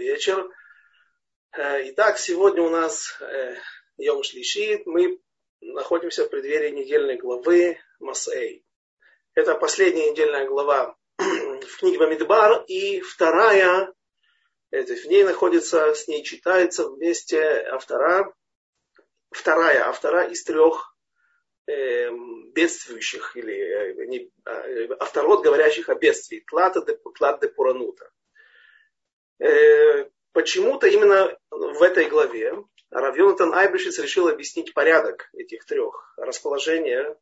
вечер. Э, итак, сегодня у нас э, Йом Шлишит. Мы находимся в преддверии недельной главы Масей. Это последняя недельная глава в книге Бамидбар. И вторая, это, в ней находится, с ней читается вместе автора. Вторая автора из трех э, бедствующих, или э, авторот, говорящих о бедствии. Тлата де, тлат де Пуранута. Э, почему-то именно в этой главе Равьонатан Айбришиц решил объяснить порядок этих трех. Расположение,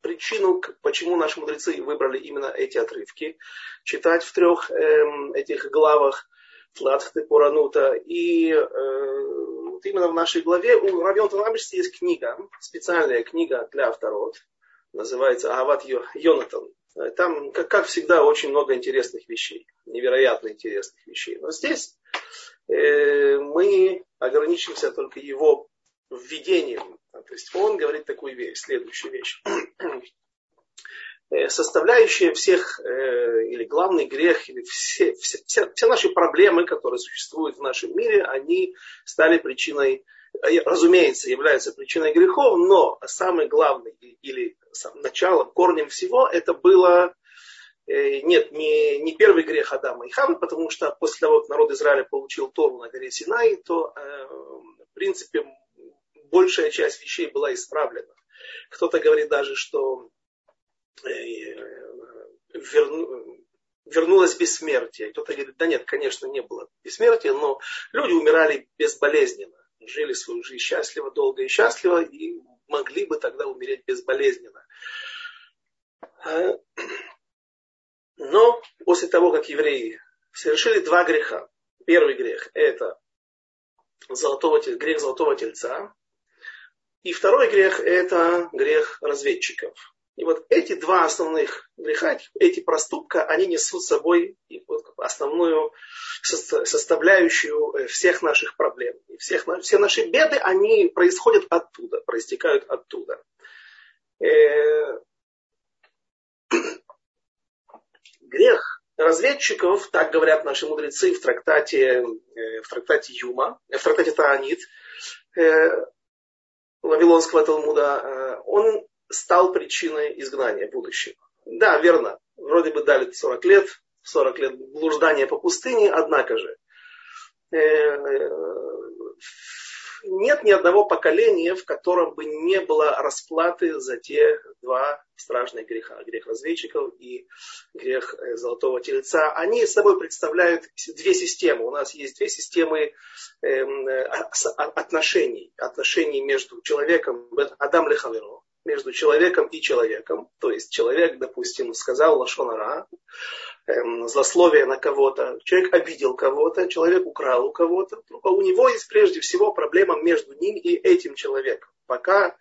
причину, почему наши мудрецы выбрали именно эти отрывки. Читать в трех э, этих главах Флатхты Пуранута. И э, вот именно в нашей главе у Равьонатана Айбришица есть книга, специальная книга для авторот. Называется Ават Йонатан. Э, там, как, как всегда, очень много интересных вещей, невероятно интересных вещей. Но здесь э, мы ограничимся только его введением. То есть он говорит такую вещь, следующую вещь. Э, составляющая всех, э, или главный грех, или все, все, все, все наши проблемы, которые существуют в нашем мире, они стали причиной разумеется, являются причиной грехов, но самый главный или началом, корнем всего это было э, нет, не, не первый грех Адама и Хавы, потому что после того, как народ Израиля получил Тору на горе Синай, то, э, в принципе, большая часть вещей была исправлена. Кто-то говорит даже, что верну, вернулось бессмертие. Кто-то говорит, да нет, конечно, не было бессмертия, но люди умирали безболезненно жили свою жизнь счастливо, долго и счастливо, и могли бы тогда умереть безболезненно. А, но после того, как евреи совершили два греха, первый грех – это золотого, грех золотого тельца, и второй грех – это грех разведчиков. И вот эти два основных греха, эти проступка, они несут с собой основную составляющую э, всех наших проблем. И всех, все наши беды, они происходят оттуда, проистекают оттуда. Э, грех разведчиков, так говорят наши мудрецы в трактате, э, в трактате Юма, в трактате Таанит, Вавилонского Талмуда, он стал причиной изгнания будущего. Да, верно, вроде бы дали 40 лет, 40 лет блуждания по пустыне, однако же э, нет ни одного поколения, в котором бы не было расплаты за те два страшных греха. Грех разведчиков и грех э, золотого тельца. Они собой представляют две системы. У нас есть две системы эм, отношений. Отношений между человеком, Адам Лехаверо, между человеком и человеком. То есть человек, допустим, сказал лашонара, эм, злословие на кого-то, человек обидел кого-то, человек украл у кого-то. У него есть прежде всего проблема между ним и этим человеком. Пока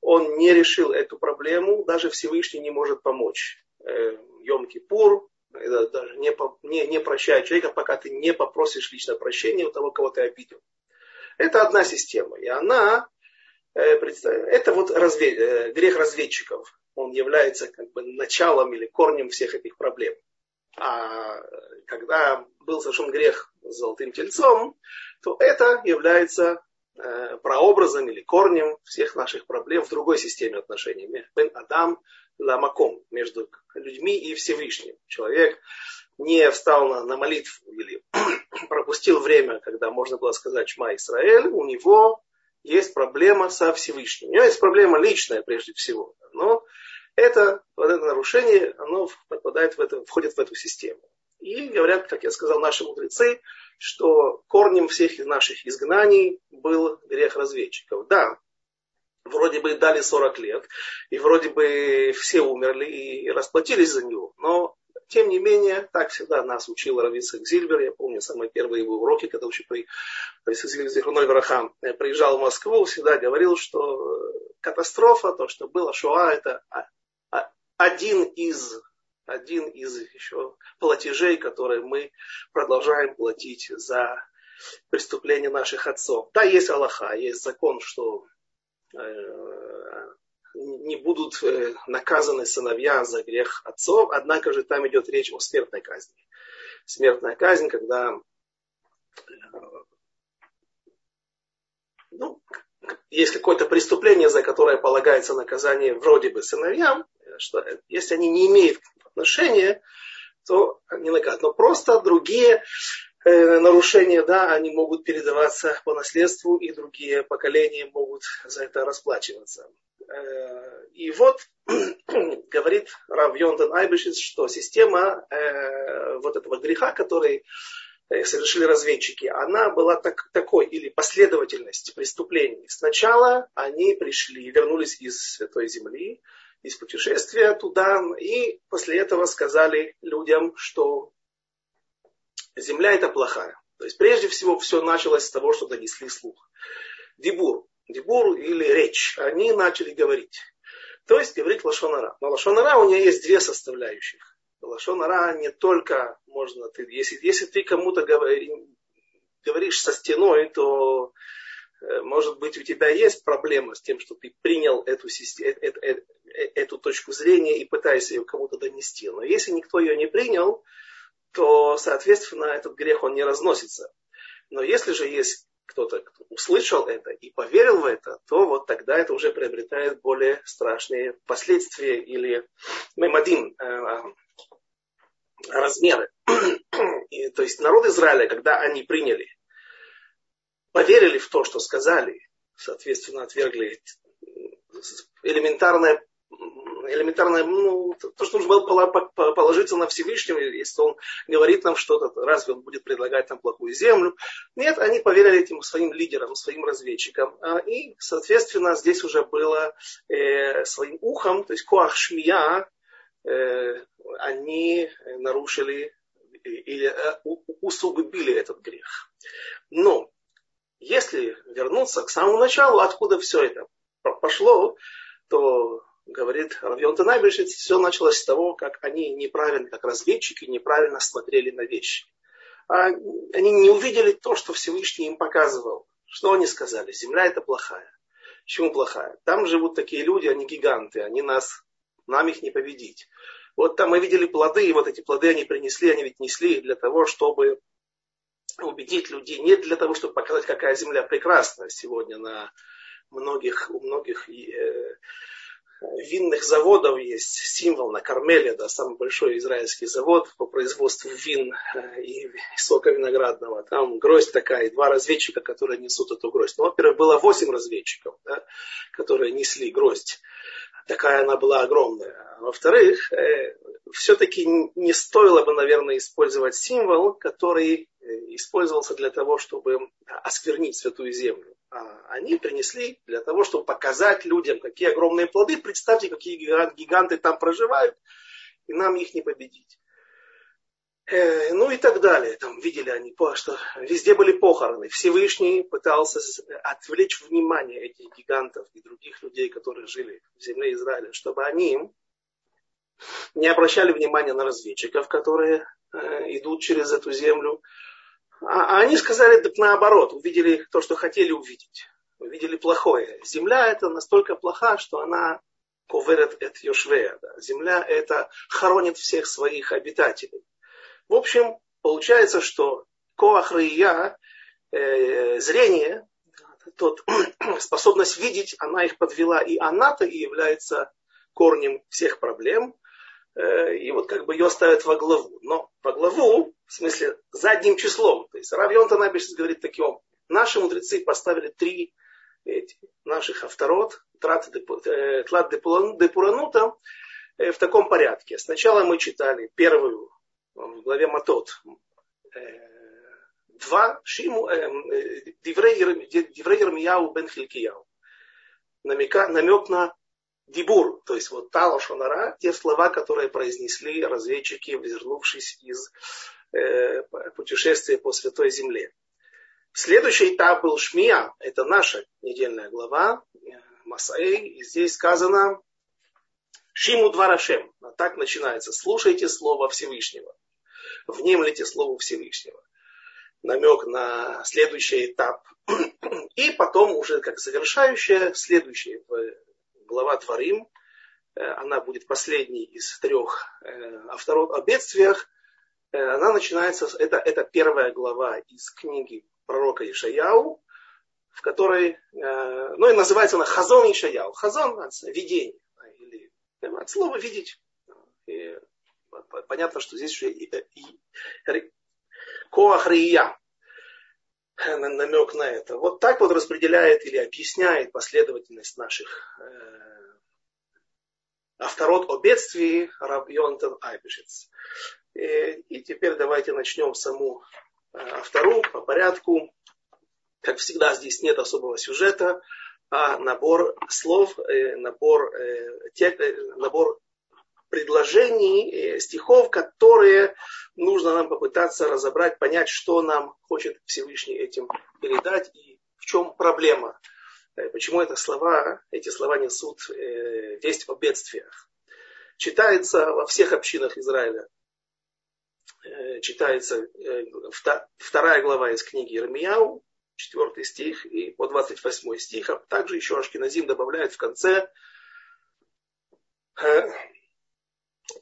он не решил эту проблему, даже Всевышний не может помочь. Йом-Кипур, даже не, не, не прощает человека, пока ты не попросишь лично прощения у того, кого ты обидел. Это одна система. И она Э, это вот разве... Э, грех разведчиков. Он является как бы началом или корнем всех этих проблем. А когда был совершен грех с золотым тельцом, то это является э, прообразом или корнем всех наших проблем в другой системе отношений. Бен Адам Ламаком, между людьми и Всевышним. Человек не встал на, на молитву или пропустил время, когда можно было сказать Шма Исраэль, у него есть проблема со Всевышним. У него есть проблема личная прежде всего. Но это, вот это нарушение, оно попадает в это, входит в эту систему. И говорят, как я сказал, наши мудрецы, что корнем всех наших изгнаний был грех разведчиков. Да, вроде бы дали 40 лет, и вроде бы все умерли и расплатились за него, но тем не менее, так всегда нас учил Равицак Зильбер. Я помню самые первые его уроки, когда еще при Зихруной Варахам э, приезжал в Москву, всегда говорил, что катастрофа, то, что было Шоа, это один из один из еще платежей, которые мы продолжаем платить за преступления наших отцов. Да, есть Аллаха, есть закон, что э, не будут э, наказаны сыновья за грех отцов, однако же там идет речь о смертной казни. смертная казнь, когда ну, есть какое-то преступление, за которое полагается наказание вроде бы сыновьям, что если они не имеют отношения, то не наказывают. Но просто другие э, нарушения, да, они могут передаваться по наследству, и другие поколения могут за это расплачиваться. Э, и вот говорит Рав Йонтон Айбешиц, что система э, вот этого греха, который Э, совершили разведчики, она была так, такой, или последовательность преступлений. Сначала они пришли, вернулись из Святой Земли, из путешествия туда, и после этого сказали людям, что земля это плохая. То есть прежде всего все началось с того, что донесли слух. Дибур, дибур или речь, они начали говорить. То есть говорить лошонара. Но лошонара у нее есть две составляющих. Лашонара не только можно, ты, если, если ты кому-то говори, говоришь со стеной, то э, может быть у тебя есть проблема с тем, что ты принял эту, эту, эту, эту точку зрения и пытаешься ее кому-то донести. Но если никто ее не принял, то, соответственно, этот грех, он не разносится. Но если же есть кто-то кто услышал это и поверил в это, то вот тогда это уже приобретает более страшные последствия или мемадим, э, размеры. И, то есть народ Израиля, когда они приняли, поверили в то, что сказали, соответственно, отвергли элементарное, элементарное ну, то, что нужно было положиться на Всевышнего, если он говорит нам что-то, разве он будет предлагать нам плохую землю. Нет, они поверили этим своим лидерам, своим разведчикам. А, и, соответственно, здесь уже было э, своим ухом, то есть коах шмия, Э, они нарушили или э, усугубили этот грех. Но если вернуться к самому началу, откуда все это пошло, то, говорит Равьон Танайбешец, все началось с того, как они неправильно, как разведчики, неправильно смотрели на вещи. А они не увидели то, что Всевышний им показывал. Что они сказали? Земля это плохая. Почему плохая? Там живут такие люди, они гиганты, они нас нам их не победить. Вот там мы видели плоды, и вот эти плоды они принесли, они ведь несли для того, чтобы убедить людей, не для того, чтобы показать, какая земля прекрасна сегодня на многих, у многих э, винных заводов есть символ на Кармеле, да, самый большой израильский завод по производству вин э, и сока виноградного. Там гроздь такая, и два разведчика, которые несут эту гроздь. Ну, во-первых, было восемь разведчиков, да, которые несли гроздь такая она была огромная. Во-вторых, э, все-таки не стоило бы, наверное, использовать символ, который э, использовался для того, чтобы осквернить святую землю. А они принесли для того, чтобы показать людям, какие огромные плоды. Представьте, какие гиганты там проживают, и нам их не победить. Э, ну и так далее. Там видели они, что везде были похороны. Всевышний пытался отвлечь внимание этих гигантов и других людей, которые жили в земле Израиля, чтобы они не обращали внимания на разведчиков, которые э, идут через эту землю. А, а они сказали так наоборот, увидели то, что хотели увидеть. Увидели плохое. Земля это настолько плоха, что она коверет эт йошвея. Земля это хоронит всех своих обитателей. В общем, получается, что коах э, зрение, тот, способность видеть, она их подвела, и она-то и является корнем всех проблем. Э, и вот как бы ее ставят во главу. Но во главу, в смысле, задним числом. То есть Равьон Танабиш говорит таким образом. Наши мудрецы поставили три эти, наших авторот, тлат депуранута, э, в таком порядке. Сначала мы читали первую в главе Матот. Два Шиму, Диврей Ермияу бен Хилькияу. Намек на Дибур, то есть вот Тала Шонара, те слова, которые произнесли разведчики, вернувшись из э, путешествия по Святой Земле. Следующий этап был Шмия, это наша недельная глава, Масаэй, и здесь сказано Шиму Дварашем. Так начинается. Слушайте слово Всевышнего внемлите Слову Всевышнего. Намек на следующий этап. И потом уже как завершающая, следующая глава Творим, э, она будет последней из трех э, о, втором, о бедствиях, э, она начинается, это, это первая глава из книги пророка Ишаяу, в которой, э, ну и называется она Хазон Ишаяу. Хазон – видение, или от слова видеть. И понятно, что здесь уже и, и, и, коах намек на это. Вот так вот распределяет или объясняет последовательность наших э, авторот о бедствии Раб Йонтон Айбишец. И, и теперь давайте начнем саму э, автору по порядку. Как всегда, здесь нет особого сюжета, а набор слов, э, набор, э, тек, э, набор предложений, э, стихов, которые нужно нам попытаться разобрать, понять, что нам хочет Всевышний этим передать и в чем проблема. Э, почему это слова, эти слова несут э, весть о бедствиях. Читается во всех общинах Израиля. Читается вторая глава из книги Ирмияу, 4 стих и по 28 стих. А также еще Ашкиназим добавляет в конце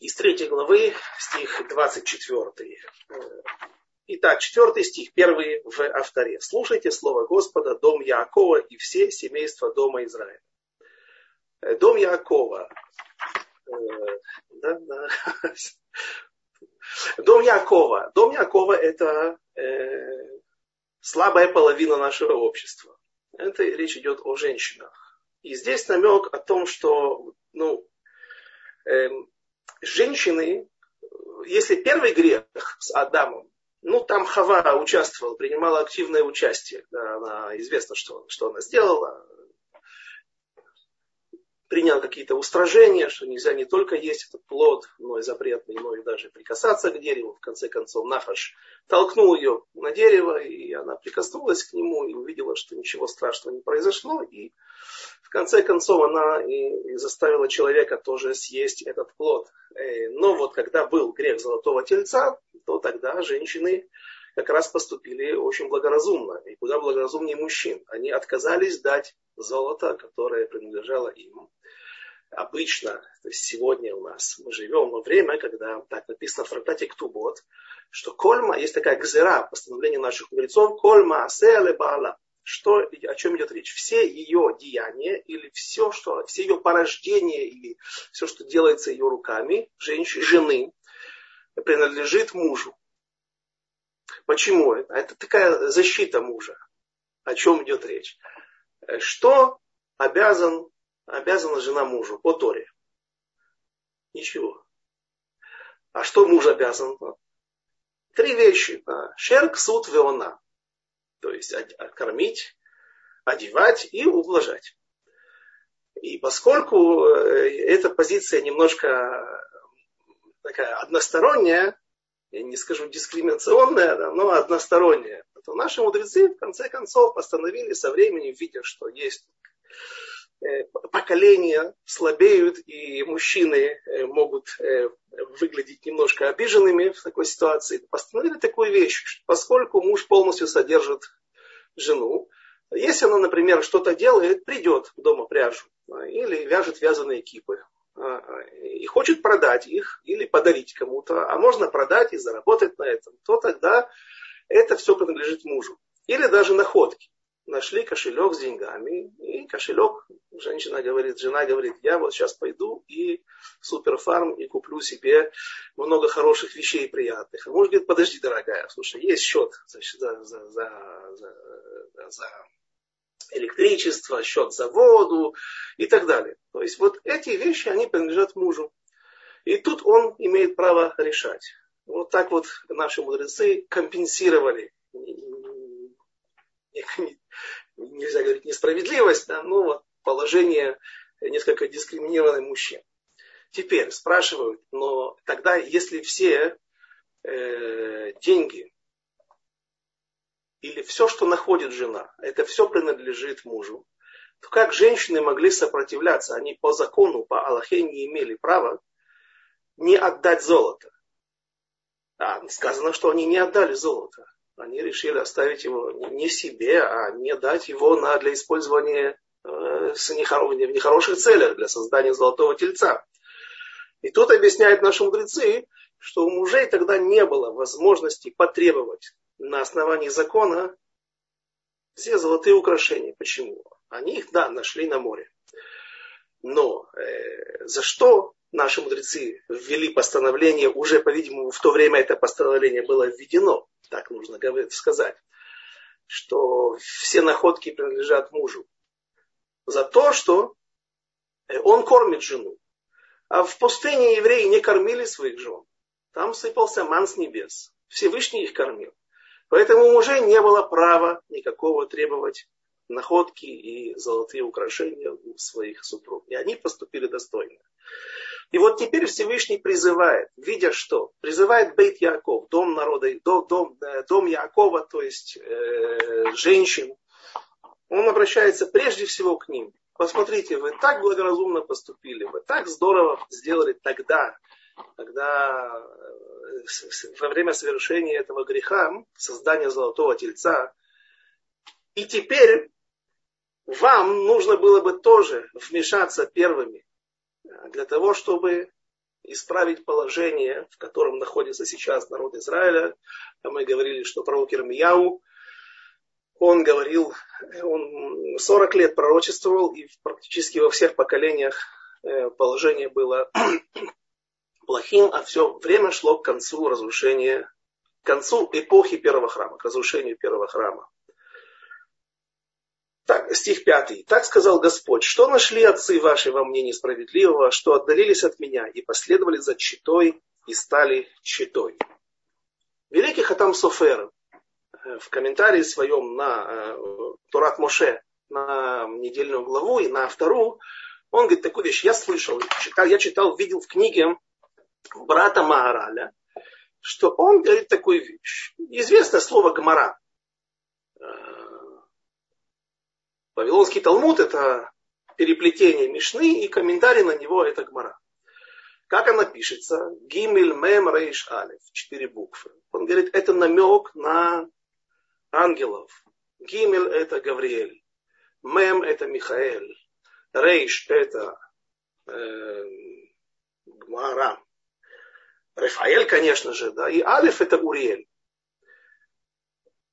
из третьей главы, стих 24. Итак, четвертый стих, первый в авторе. Слушайте слово Господа, дом Яакова и все семейства дома Израиля. Э, дом Яакова. Э. Дом Якова. Дом Якова это э, слабая половина нашего общества. Это речь идет о женщинах. И здесь намек о том, что ну, э, женщины, если первый грех с Адамом, ну, там Хава участвовала, принимала активное участие. Да, она известно, что, что она сделала. Приняла какие-то устражения, что нельзя не только есть этот плод, но и запретный, но и даже прикасаться к дереву. В конце концов, Нахаш толкнул ее на дерево, и она прикоснулась к нему и увидела, что ничего страшного не произошло. И в конце концов, она и заставила человека тоже съесть этот плод. Э, но вот когда был грех золотого тельца, то тогда женщины как раз поступили очень благоразумно. И куда благоразумнее мужчин. Они отказались дать золото, которое принадлежало им. Обычно, то есть сегодня у нас мы живем во время, когда так написано в трактате Ктубот, что кольма, есть такая гзера, постановление наших мудрецов, кольма аселе баала что, о чем идет речь. Все ее деяния или все, что, все ее порождения или все, что делается ее руками, женщины, жены, принадлежит мужу. Почему? Это такая защита мужа. О чем идет речь? Что обязан, обязана жена мужу по Торе? Ничего. А что муж обязан? Три вещи. Шерк, суд, веона то есть кормить, одевать и ублажать. И поскольку э, эта позиция немножко такая односторонняя, я не скажу дискриминационная, но односторонняя, то наши мудрецы в конце концов постановили со временем, видя, что есть э, поколения слабеют, и мужчины э, могут выглядеть немножко обиженными в такой ситуации, постановили такую вещь, поскольку муж полностью содержит жену, если она, например, что-то делает, придет дома пряжу а, или вяжет вязаные кипы и хочет продать их или подарить кому-то, а можно продать и заработать на этом, то тогда это все принадлежит мужу. Или даже находки нашли кошелек с деньгами, и кошелек, женщина говорит, жена говорит, я вот сейчас пойду и в суперфарм и куплю себе много хороших вещей приятных. А муж говорит, подожди, дорогая, слушай, есть счет за, за, за, за, за электричество, счет за воду и так далее. То есть вот эти вещи, они принадлежат мужу. И тут он имеет право решать. Вот так вот наши мудрецы компенсировали нельзя говорить несправедливость, да, но вот положение несколько дискриминированных мужчин. Теперь спрашивают, но тогда, если все э, деньги или все, что находит жена, это все принадлежит мужу, то как женщины могли сопротивляться? Они по закону, по Аллахе не имели права не отдать золото. А сказано, что они не отдали золото они решили оставить его не себе, а не дать его на, для использования э, с нехоро, в нехороших целях, для создания золотого тельца. И тут объясняют наши мудрецы, что у мужей тогда не было возможности потребовать на основании закона все золотые украшения. Почему? Они их, да, нашли на море. Но э, за что наши мудрецы ввели постановление, уже, по-видимому, в то время это постановление было введено, так нужно сказать, что все находки принадлежат мужу. За то, что э, он кормит жену. А в пустыне евреи не кормили своих жен. Там сыпался ман с небес. Всевышний их кормил. Поэтому у мужей не было права никакого требовать находки и золотые украшения у своих супруг. И они поступили достойно. И вот теперь Всевышний призывает, видя что? Призывает Бейт Яков, дом народа, дом, дом, э, дом Якова, то есть э, женщин. Он обращается прежде всего к ним. Посмотрите, вы так благоразумно поступили, вы так здорово сделали тогда, когда э, во время совершения этого греха, создания золотого тельца, и теперь вам нужно было бы тоже вмешаться первыми для того, чтобы исправить положение, в котором находится сейчас народ Израиля. Мы говорили, что пророк Ирмияу, он говорил, он 40 лет пророчествовал, и практически во всех поколениях э, положение было плохим, а все время шло к концу разрушения, к концу эпохи первого храма, к разрушению первого храма. Так, стих 5. «Так сказал Господь, что нашли отцы ваши во мне несправедливого, что отдалились от меня и последовали за читой и стали читой». Великий Хатам Софер э, в комментарии своем на э, Турат Моше, на недельную главу и на вторую, он говорит такую вещь, я слышал, читал, я читал, видел в книге брата Маараля, что он говорит такую вещь. Известное слово «гмара». Э, Вавилонский Талмуд – это переплетение Мишны, и комментарий на него – это Гмара. Как она пишется? Гимель Мем Рейш Алиф. Четыре буквы. Он говорит, это намек на ангелов. Гимель – это Гавриэль. Мем – это Михаэль. Рейш – это э, Гмара. Рафаэль, конечно же, да. И Алиф – это Уриэль.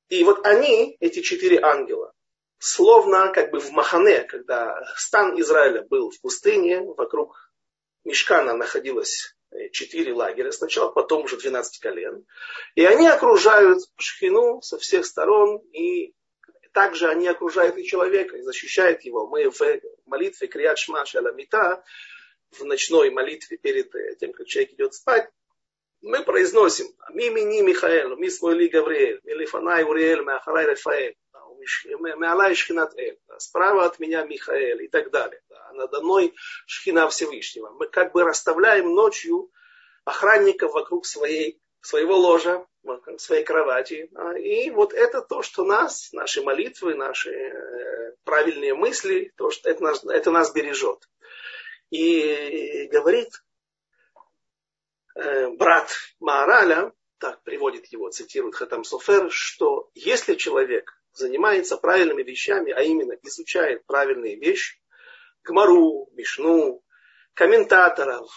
И вот они, эти четыре ангела, словно как бы в Махане, когда стан Израиля был в пустыне, вокруг Мешкана находилось э, четыре лагеря сначала, потом уже 12 колен. И они окружают Шхину со всех сторон, и также они окружают и человека, и защищают его. Мы в молитве Криат Шма Шаламита, в ночной молитве перед э, тем, как человек идет спать, мы произносим Мимини Михаэлу, Мисмойли Гавриэль, Милифанай Уриэль, Махарай Рафаэль Меалай Шхинат Эль, справа от меня Михаэль и так далее. Да, надо мной Шхина Всевышнего. Мы как бы расставляем ночью охранников вокруг своей, своего ложа, своей кровати. И вот это то, что нас, наши молитвы, наши э, правильные мысли, то, что это нас, это нас бережет. И говорит брат Маараля, так приводит его, цитирует Хатам Софер, что если человек занимается правильными вещами, а именно изучает правильные вещи, Гмару, Мишну, комментаторов,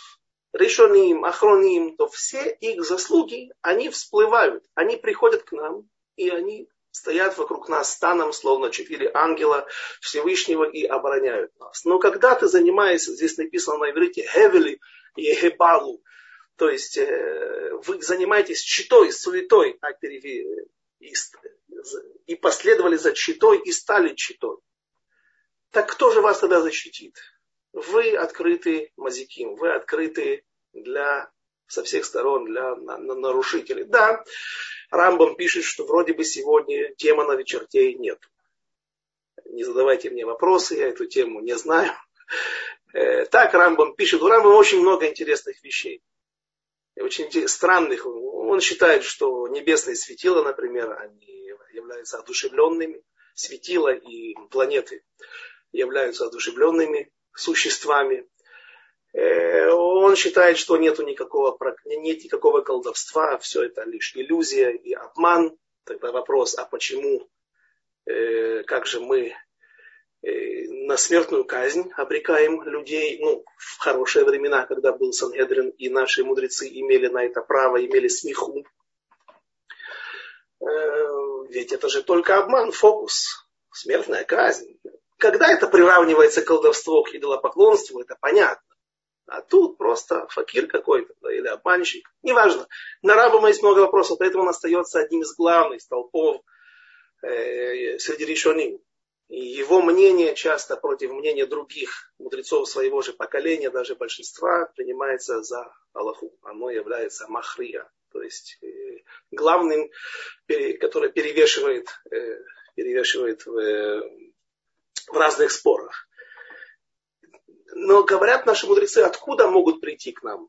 решоним, охроним, то все их заслуги, они всплывают, они приходят к нам, и они стоят вокруг нас станом, словно четыре ангела Всевышнего и обороняют нас. Но когда ты занимаешься, здесь написано на иврите, хевели и хебалу, то есть э, вы занимаетесь читой, суетой, а перевели, и последовали за читой и стали читой. Так кто же вас тогда защитит? Вы открыты мазиким, вы открыты для со всех сторон для на, на нарушителей. Да, Рамбам пишет, что вроде бы сегодня тема на вечертей нет. Не задавайте мне вопросы, я эту тему не знаю. Э, так Рамбам пишет. У Рамбама очень много интересных вещей. Очень странных. Он считает, что небесные светила, например, они являются одушевленными, светила и планеты являются одушевленными существами. Э, он считает, что нету никакого, нет никакого колдовства, все это лишь иллюзия и обман. Тогда вопрос, а почему, э, как же мы на смертную казнь обрекаем людей, ну, в хорошие времена, когда был Сангедрин, и наши мудрецы имели на это право, имели смеху. Э, ведь это же только обман, фокус, смертная казнь. Когда это приравнивается к колдовству, к идолопоклонству, это понятно. А тут просто факир какой-то да, или обманщик. Неважно. На раба есть много вопросов, поэтому он остается одним из главных столпов э, среди решений. И его мнение часто против мнения других мудрецов своего же поколения, даже большинства, принимается за Аллаху. Оно является махрия, то есть э, главным, который перевешивает, э, перевешивает в, э, в разных спорах. Но говорят наши мудрецы, откуда могут прийти к нам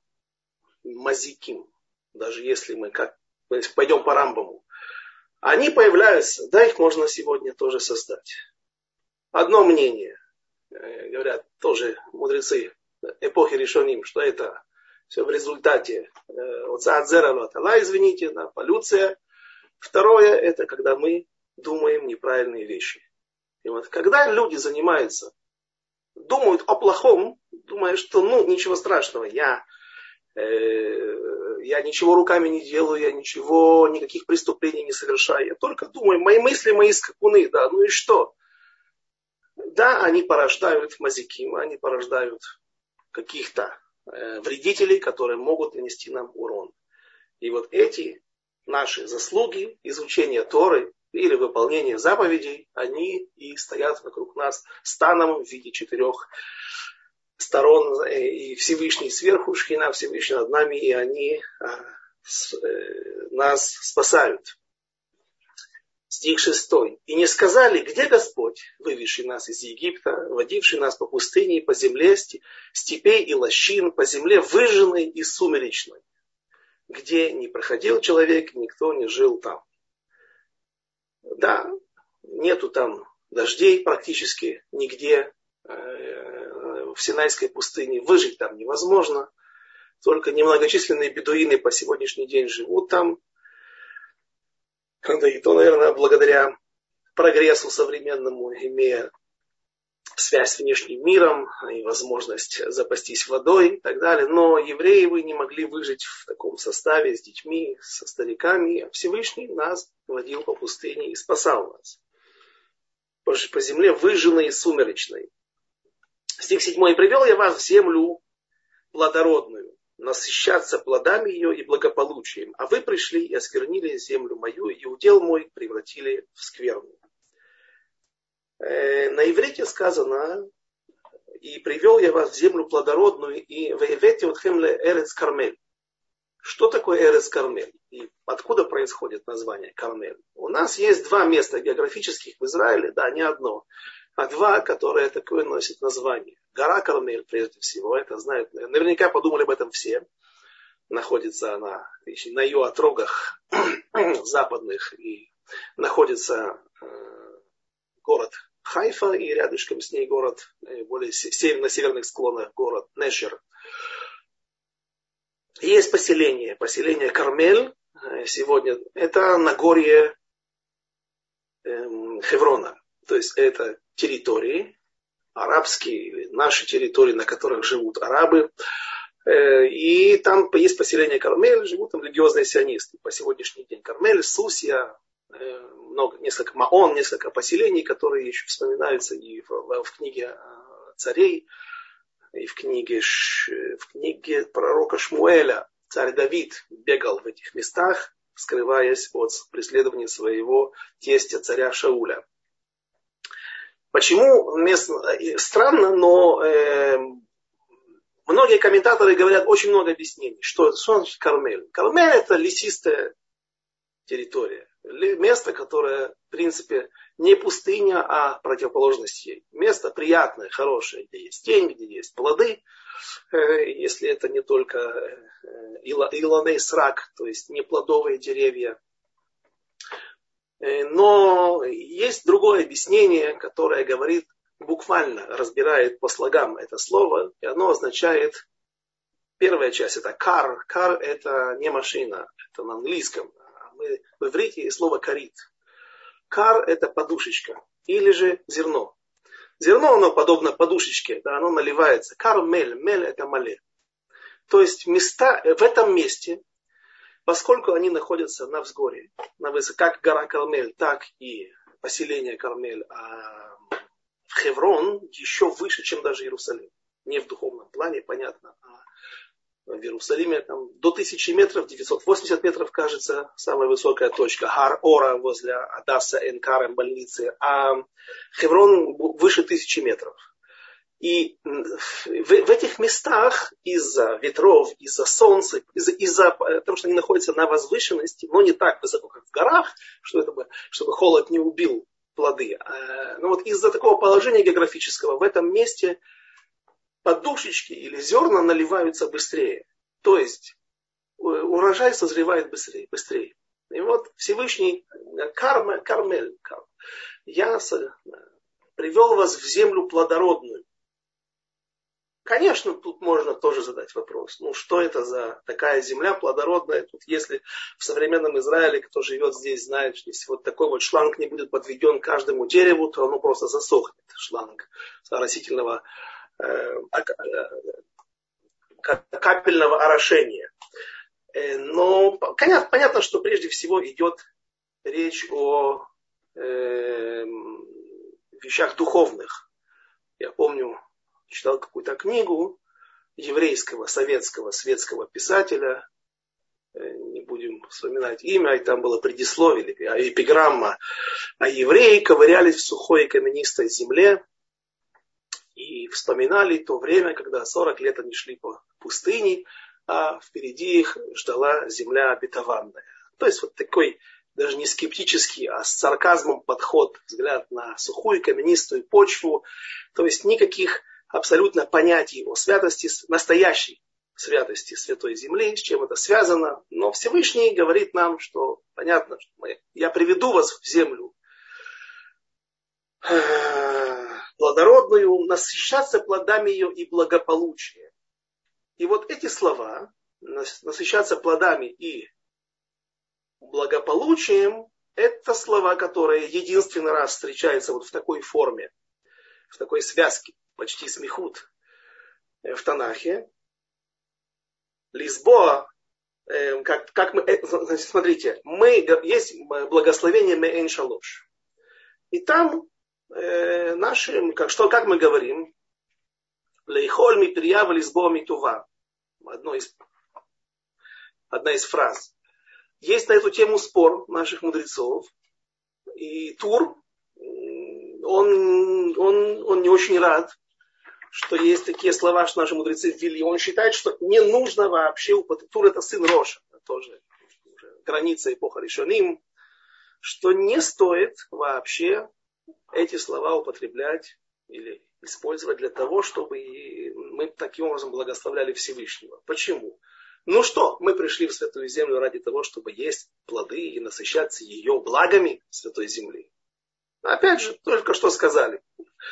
мазиким, даже если мы как пойдем по рамбаму. Они появляются, да, их можно сегодня тоже создать. Одно мнение, э, говорят тоже мудрецы эпохи решеним, что это все в результате отца Атала, извините, да, полюция. Второе, это когда мы думаем неправильные вещи. И вот когда люди занимаются думают о плохом, думая, что ну ничего страшного, я, э, я ничего руками не делаю, я ничего, никаких преступлений не совершаю, я только думаю, мои мысли, мои скакуны, да, ну и что? Да, они порождают мазиким, они порождают каких-то э, вредителей, которые могут нанести нам урон. И вот эти наши заслуги изучения Торы, или выполнение заповедей, они и стоят вокруг нас станом в виде четырех сторон, э, и Всевышний сверху, Шхина Всевышний над нами, и они а, э, нас спасают. Стих 6. «И не сказали, где Господь, вывезший нас из Египта, водивший нас по пустыне и по земле, степей и лощин, по земле выжженной и сумеречной, где не проходил человек, никто не жил там». Да, нету там дождей практически нигде. Э, в Синайской пустыне выжить там невозможно. Только немногочисленные бедуины по сегодняшний день живут там. Да и то, наверное, благодаря прогрессу современному, имея связь с внешним миром и возможность запастись водой и так далее. Но евреи вы не могли выжить в таком составе с детьми, со стариками. А Всевышний нас водил по пустыне и спасал нас. По, земле выжженной и сумеречной. Стих 7. «И привел я вас в землю плодородную, насыщаться плодами ее и благополучием. А вы пришли и осквернили землю мою, и удел мой превратили в скверну. Э, на иврите сказано, и привел я вас в землю плодородную, и воевете от хемле эрец кармель. Что такое эрец кармель? И откуда происходит название кармель? У нас есть два места географических в Израиле, да, не одно, а два, которые такое носят название. Гора Кармель, прежде всего, это знают, наверняка подумали об этом все. Находится она на ее отрогах западных и находится э, город Хайфа и рядышком с ней город, э, более на северных склонах город Нешер. Есть поселение, поселение Кармель э, сегодня. Это Нагорье эм, Хеврона. То есть это территории арабские, наши территории, на которых живут арабы. Э, и там есть поселение Кармель, живут там религиозные сионисты. По сегодняшний день Кармель, Сусия, много, несколько маон, несколько поселений, которые еще вспоминаются и в, в, книге э, царей, и в книге, в книге пророка Шмуэля. Царь Давид бегал в этих местах, скрываясь от преследования своего тестя, царя Шауля. Почему место, э, странно, но э, многие комментаторы говорят очень много объяснений, что, что значит Кармель. Кармель это лесистая территория место, которое, в принципе, не пустыня, а противоположность ей. Место приятное, хорошее, где есть тень, где есть плоды, э, если это не только э, илоней срак, то есть не плодовые деревья. Э, но есть другое объяснение, которое говорит, буквально разбирает по слогам это слово, и оно означает, первая часть это кар, кар это не машина, это на английском, мы, в иврите есть слово карит. Кар это подушечка или же зерно. Зерно, оно подобно подушечке, да, оно наливается. Кармель, мель это мале. То есть места, в этом месте, поскольку они находятся на взгоре, на высоте, как гора Кармель, так и поселение Кармель, а Хеврон еще выше, чем даже Иерусалим. Не в духовном плане, понятно, а в Иерусалиме там, до 1000 метров, 980 метров, кажется, самая высокая точка. Хар-Ора возле Адаса Энкарем больницы. А Хеврон выше 1000 метров. И в, в этих местах из-за ветров, из-за солнца, из-за, из-за того, что они находятся на возвышенности, но не так высоко, как в горах, что это бы, чтобы холод не убил плоды. А, но вот из-за такого положения географического в этом месте подушечки или зерна наливаются быстрее. То есть э, урожай созревает быстрее. быстрее. И вот Всевышний э, Карме, Кармель, Карм, я привел вас в землю плодородную. Конечно, тут можно тоже задать вопрос, ну что это за такая земля плодородная? Тут если в современном Израиле, кто живет здесь, знает, что если вот такой вот шланг не будет подведен каждому дереву, то оно просто засохнет, шланг растительного Э, капельного орошения. Э, но понятно, понятно, что прежде всего идет речь о э, вещах духовных. Я помню, читал какую-то книгу еврейского, советского, светского писателя, не будем вспоминать имя, и там было предисловие, эпиграмма, а евреи ковырялись в сухой каменистой земле, и вспоминали то время, когда 40 лет они шли по пустыне, а впереди их ждала земля обетованная. То есть вот такой даже не скептический, а с сарказмом подход, взгляд на сухую каменистую почву. То есть никаких абсолютно понятий о святости, настоящей святости Святой Земли, с чем это связано. Но Всевышний говорит нам, что понятно, что мы, я приведу вас в землю плодородную, насыщаться плодами ее и благополучие. И вот эти слова, насыщаться плодами и благополучием, это слова, которые единственный раз встречаются вот в такой форме, в такой связке, почти смехут э, в Танахе. Лисбоа, э, как, как мы, э, значит, смотрите, мы, есть благословение Меэн Шалош. И там э, нашим, как, что, как мы говорим, лейхоль ми перьява лизбо митува. Одно из, одна из фраз. Есть на эту тему спор наших мудрецов. И Тур, он, он, он не очень рад, что есть такие слова, что наши мудрецы ввели. Он считает, что не нужно вообще употреблять. Тур это сын Роша, тоже граница эпоха решеним, что не стоит вообще эти слова употреблять или использовать для того, чтобы мы таким образом благословляли Всевышнего. Почему? Ну что, мы пришли в Святую Землю ради того, чтобы есть плоды и насыщаться ее благами Святой Земли. Опять же, только что сказали.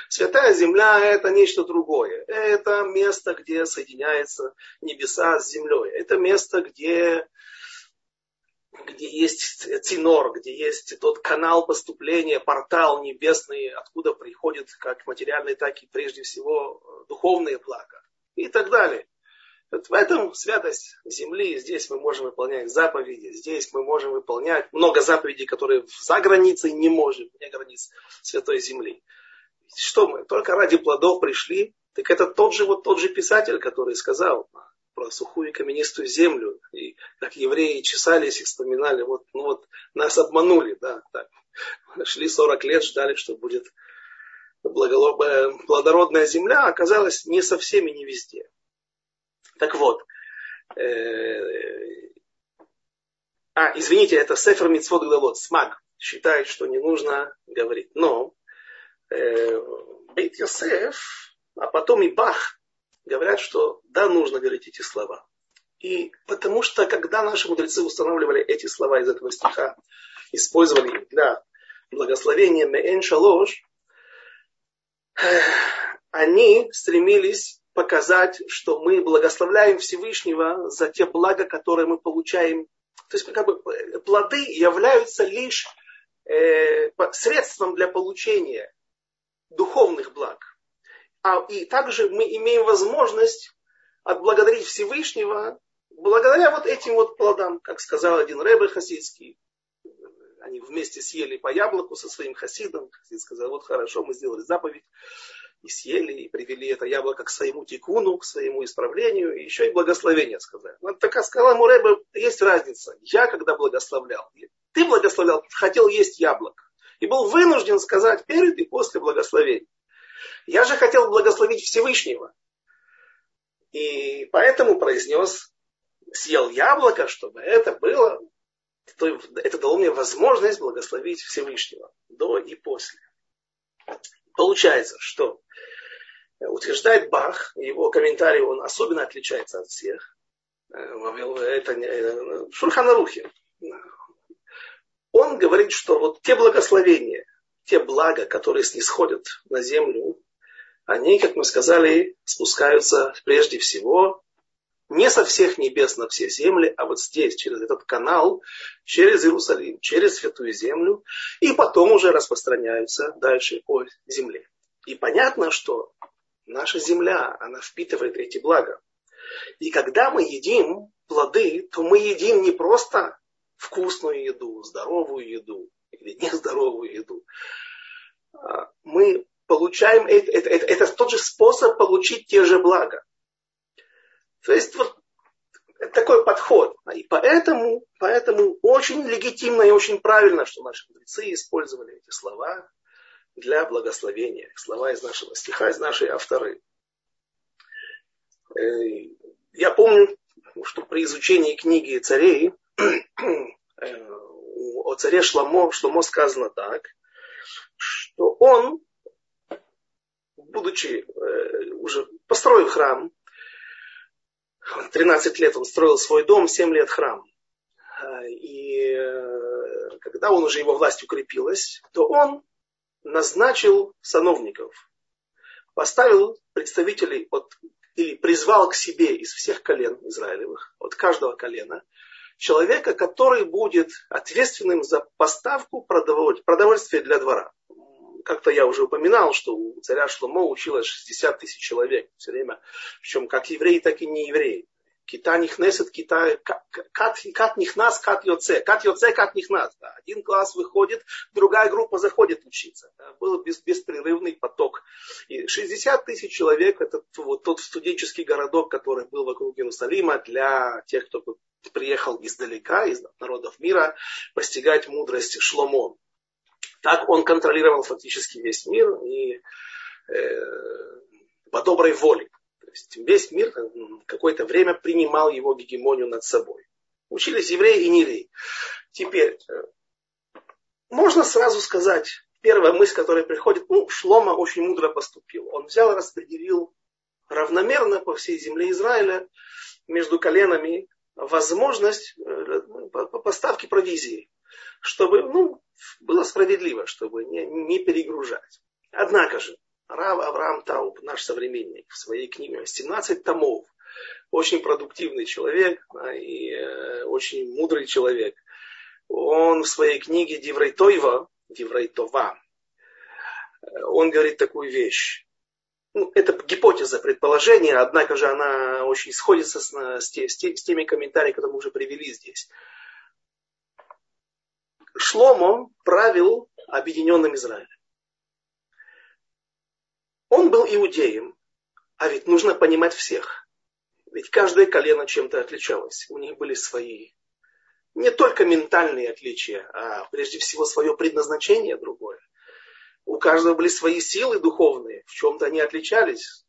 Святая Земля это нечто другое. Это место, где соединяются небеса с землей. Это место, где где есть цинор, где есть тот канал поступления, портал небесный, откуда приходят как материальные, так и прежде всего духовные блага и так далее. Вот в этом святость земли. Здесь мы можем выполнять заповеди. Здесь мы можем выполнять много заповедей, которые за границей не можем, вне границ святой земли. Что мы только ради плодов пришли? Так это тот же, вот тот же писатель, который сказал, про сухую каменистую землю. И как евреи чесались и вспоминали, вот, ну вот нас обманули, да, так. Шли 40 лет, ждали, что будет плодородная земля, а оказалось не со всеми, не везде. Так вот, э, а, извините, это Сефер Митцвот Гдалот, Смаг, считает, что не нужно говорить. Но э, Бейт Йосеф, а потом и Бах говорят, что да, нужно говорить эти слова. И потому что, когда наши мудрецы устанавливали эти слова из этого стиха, использовали их для благословения Меэн Шалош, они стремились показать, что мы благословляем Всевышнего за те блага, которые мы получаем. То есть как бы плоды являются лишь э, средством для получения духовных благ. А, и также мы имеем возможность отблагодарить Всевышнего благодаря вот этим вот плодам, как сказал один рэбе хасидский. Они вместе съели по яблоку со своим хасидом. Хасид сказал, вот хорошо, мы сделали заповедь и съели, и привели это яблоко к своему тикуну, к своему исправлению, и еще и благословение сказали. Вот такая сказала ему Рэбе, есть разница. Я когда благословлял, ты благословлял, хотел есть яблоко. И был вынужден сказать перед и после благословения. Я же хотел благословить Всевышнего. И поэтому произнес, съел яблоко, чтобы это было, это дало мне возможность благословить Всевышнего до и после. Получается, что утверждает Бах, его комментарий, он особенно отличается от всех. Э, это э, Шурханарухи. Он говорит, что вот те благословения, те блага, которые снисходят на землю, они, как мы сказали, спускаются прежде всего не со всех небес на все земли, а вот здесь, через этот канал, через Иерусалим, через Святую Землю, и потом уже распространяются дальше по земле. И понятно, что наша земля, она впитывает эти блага. И когда мы едим плоды, то мы едим не просто вкусную еду, здоровую еду или нездоровую еду. А мы получаем, это, это, это, это тот же способ получить те же блага. То есть вот такой подход. И поэтому, поэтому очень легитимно и очень правильно, что наши мудрецы использовали эти слова для благословения. Слова из нашего стиха, из нашей авторы. Э, я помню, что при изучении книги царей э, о царе Шламо, Шломо сказано так, что он, будучи э, уже построив храм, 13 лет он строил свой дом, 7 лет храм. И когда он уже его власть укрепилась, то он назначил сановников, поставил представителей от, или призвал к себе из всех колен Израилевых, от каждого колена, человека, который будет ответственным за поставку продовольствия для двора. Как-то я уже упоминал, что у царя Шломо училось 60 тысяч человек все время, причем как евреи, так и не евреи. Кита нихнесет, кита, кат, кат нихнас, кат йоце. Кат йоце, кат нихнас. Да. Один класс выходит, другая группа заходит учиться. Да. Был бес, беспрерывный поток. И 60 тысяч человек, это вот тот студенческий городок, который был вокруг Иерусалима для тех, кто приехал издалека, из народов мира, постигать мудрость Шломо. Так он контролировал фактически весь мир и э, по доброй воле есть весь мир какое-то время принимал его гегемонию над собой. Учились евреи и не евреи. Теперь, э, можно сразу сказать, первая мысль, которая приходит, ну, Шлома очень мудро поступил. Он взял распределил равномерно по всей земле Израиля между коленами возможность э, поставки провизии, чтобы ну, было справедливо, чтобы не, не перегружать. Однако же, Рав Авраам Тауб, наш современник, в своей книге 17 томов, очень продуктивный человек и э, очень мудрый человек. Он в своей книге Диврейтойва, Диврейтова, э, он говорит такую вещь. Ну, это гипотеза, предположение, однако же она очень сходится с, с, с теми комментариями, которые мы уже привели здесь. Шломо правил объединенным Израилем. Он был иудеем, а ведь нужно понимать всех. Ведь каждое колено чем-то отличалось. У них были свои не только ментальные отличия, а прежде всего свое предназначение другое. У каждого были свои силы духовные, в чем-то они отличались.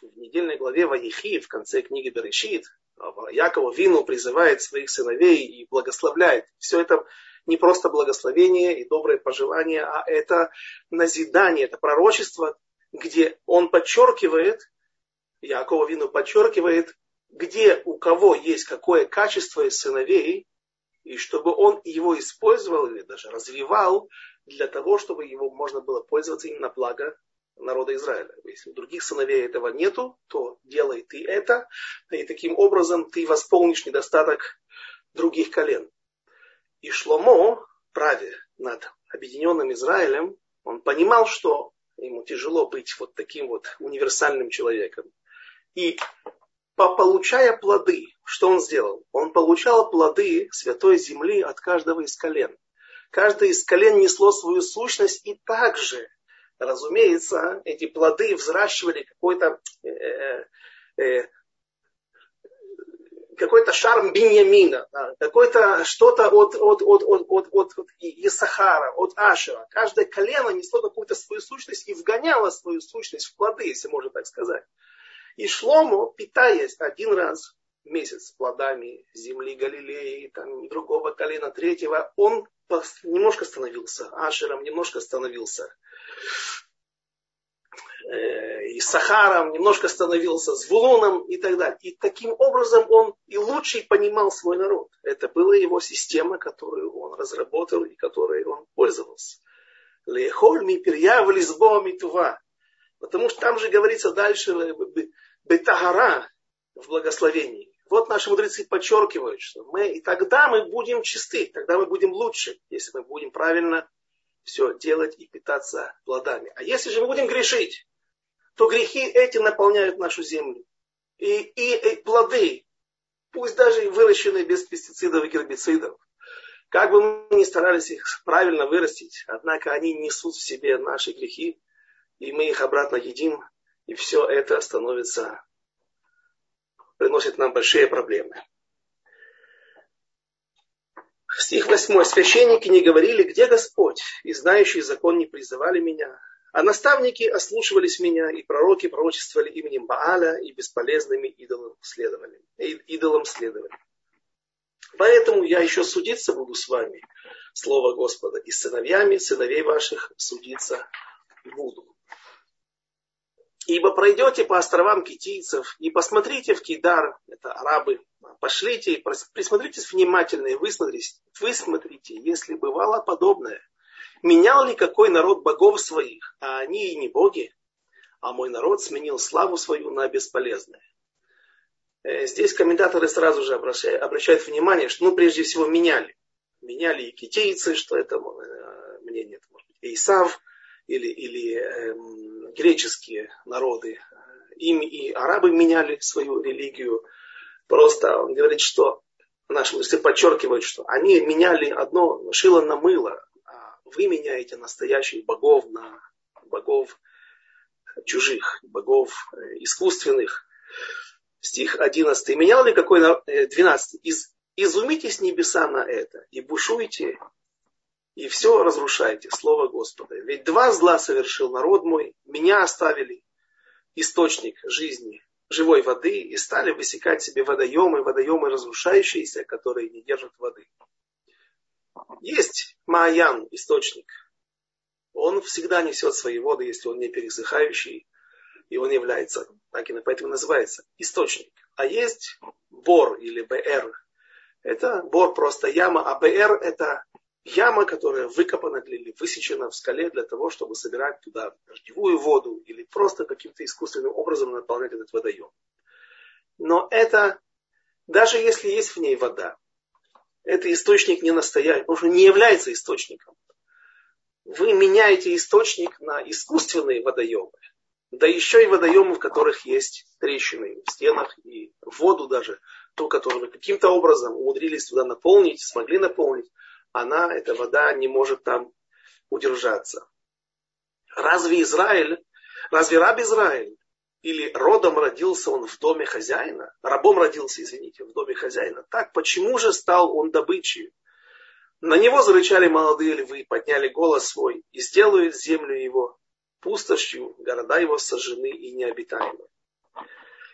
В недельной главе Ваихи, в конце книги Берешит, Якова Вину призывает своих сыновей и благословляет. Все это не просто благословение и доброе пожелание, а это назидание, это пророчество, где он подчеркивает, Якова Вину подчеркивает, где у кого есть какое качество из сыновей, и чтобы он его использовал или даже развивал для того, чтобы его можно было пользоваться именно благо народа Израиля. Если у других сыновей этого нету, то делай ты это, и таким образом ты восполнишь недостаток других колен. И Шломо, праве над объединенным Израилем, он понимал, что ему тяжело быть вот таким вот универсальным человеком. И получая плоды, что он сделал? Он получал плоды святой земли от каждого из колен. Каждое из колен несло свою сущность, и также, разумеется, эти плоды взращивали какой-то э, э, э какой-то шарм Беньямина, да, какой-то что-то от, от, от, от, от, от, от Исахара, от Ашера. Каждое колено несло какую-то свою сущность и вгоняло свою сущность в плоды, если можно так сказать. И Шлому, питаясь один раз в месяц плодами земли Галилеи, там, другого колена, третьего, он немножко становился Ашером, немножко становился и Сахаром, немножко становился с Вулуном и так далее. И таким образом он и лучше понимал свой народ. Это была его система, которую он разработал и которой он пользовался. Лехоль ми перья в Лизбо митува. Потому что там же говорится дальше, бетагара в благословении. Вот наши мудрецы подчеркивают, что мы, и тогда мы будем чисты, тогда мы будем лучше, если мы будем правильно все делать и питаться плодами. А если же мы будем грешить, то грехи эти наполняют нашу землю. И, и, и плоды, пусть даже выращенные без пестицидов и гербицидов, как бы мы ни старались их правильно вырастить, однако они несут в себе наши грехи, и мы их обратно едим, и все это становится, приносит нам большие проблемы. Стих 8. Священники не говорили, где Господь, и знающие закон не призывали меня. А наставники ослушивались меня, и пророки пророчествовали именем Бааля, и бесполезными идолам следовали. Идолам следовали. Поэтому я еще судиться буду с вами, Слово Господа, и с сыновьями сыновей ваших судиться буду. Ибо пройдете по островам китийцев и посмотрите в Кидар, это арабы, пошлите присмотритесь внимательно и высмотрите, высмотрите, если бывало подобное. Менял ли какой народ богов своих, а они и не боги, а мой народ сменил славу свою на бесполезное. Э, здесь комментаторы сразу же обращают, внимание, что ну прежде всего меняли. Меняли и китейцы, что это э, мнение, это может быть Исав, или, или эм, греческие народы, им и арабы меняли свою религию. Просто он говорит, что наши мудрецы подчеркивают, что они меняли одно шило на мыло, вы меняете настоящих богов на богов чужих, богов э, искусственных. Стих 11. Менял ли какой 12? Э, Из, изумитесь небеса на это и бушуйте и все разрушаете, слово Господа. Ведь два зла совершил народ мой, меня оставили, источник жизни, живой воды, и стали высекать себе водоемы, водоемы разрушающиеся, которые не держат воды. Есть Мааян, источник. Он всегда несет свои воды, если он не пересыхающий, и он является, так и поэтому называется, источник. А есть Бор или БР. Это Бор просто яма, а БР это яма, которая выкопана или высечена в скале для того, чтобы собирать туда дождевую воду или просто каким-то искусственным образом наполнять этот водоем. Но это, даже если есть в ней вода, это источник не настоящий, потому что не является источником. Вы меняете источник на искусственные водоемы. Да еще и водоемы, в которых есть трещины в стенах и воду даже, ту, которую вы каким-то образом умудрились туда наполнить, смогли наполнить, она, эта вода, не может там удержаться. Разве Израиль, разве раб Израиль или родом родился он в доме хозяина, рабом родился, извините, в доме хозяина, так почему же стал он добычей? На него зарычали молодые львы, подняли голос свой и сделают землю его пустошью, города его сожжены и необитаемы.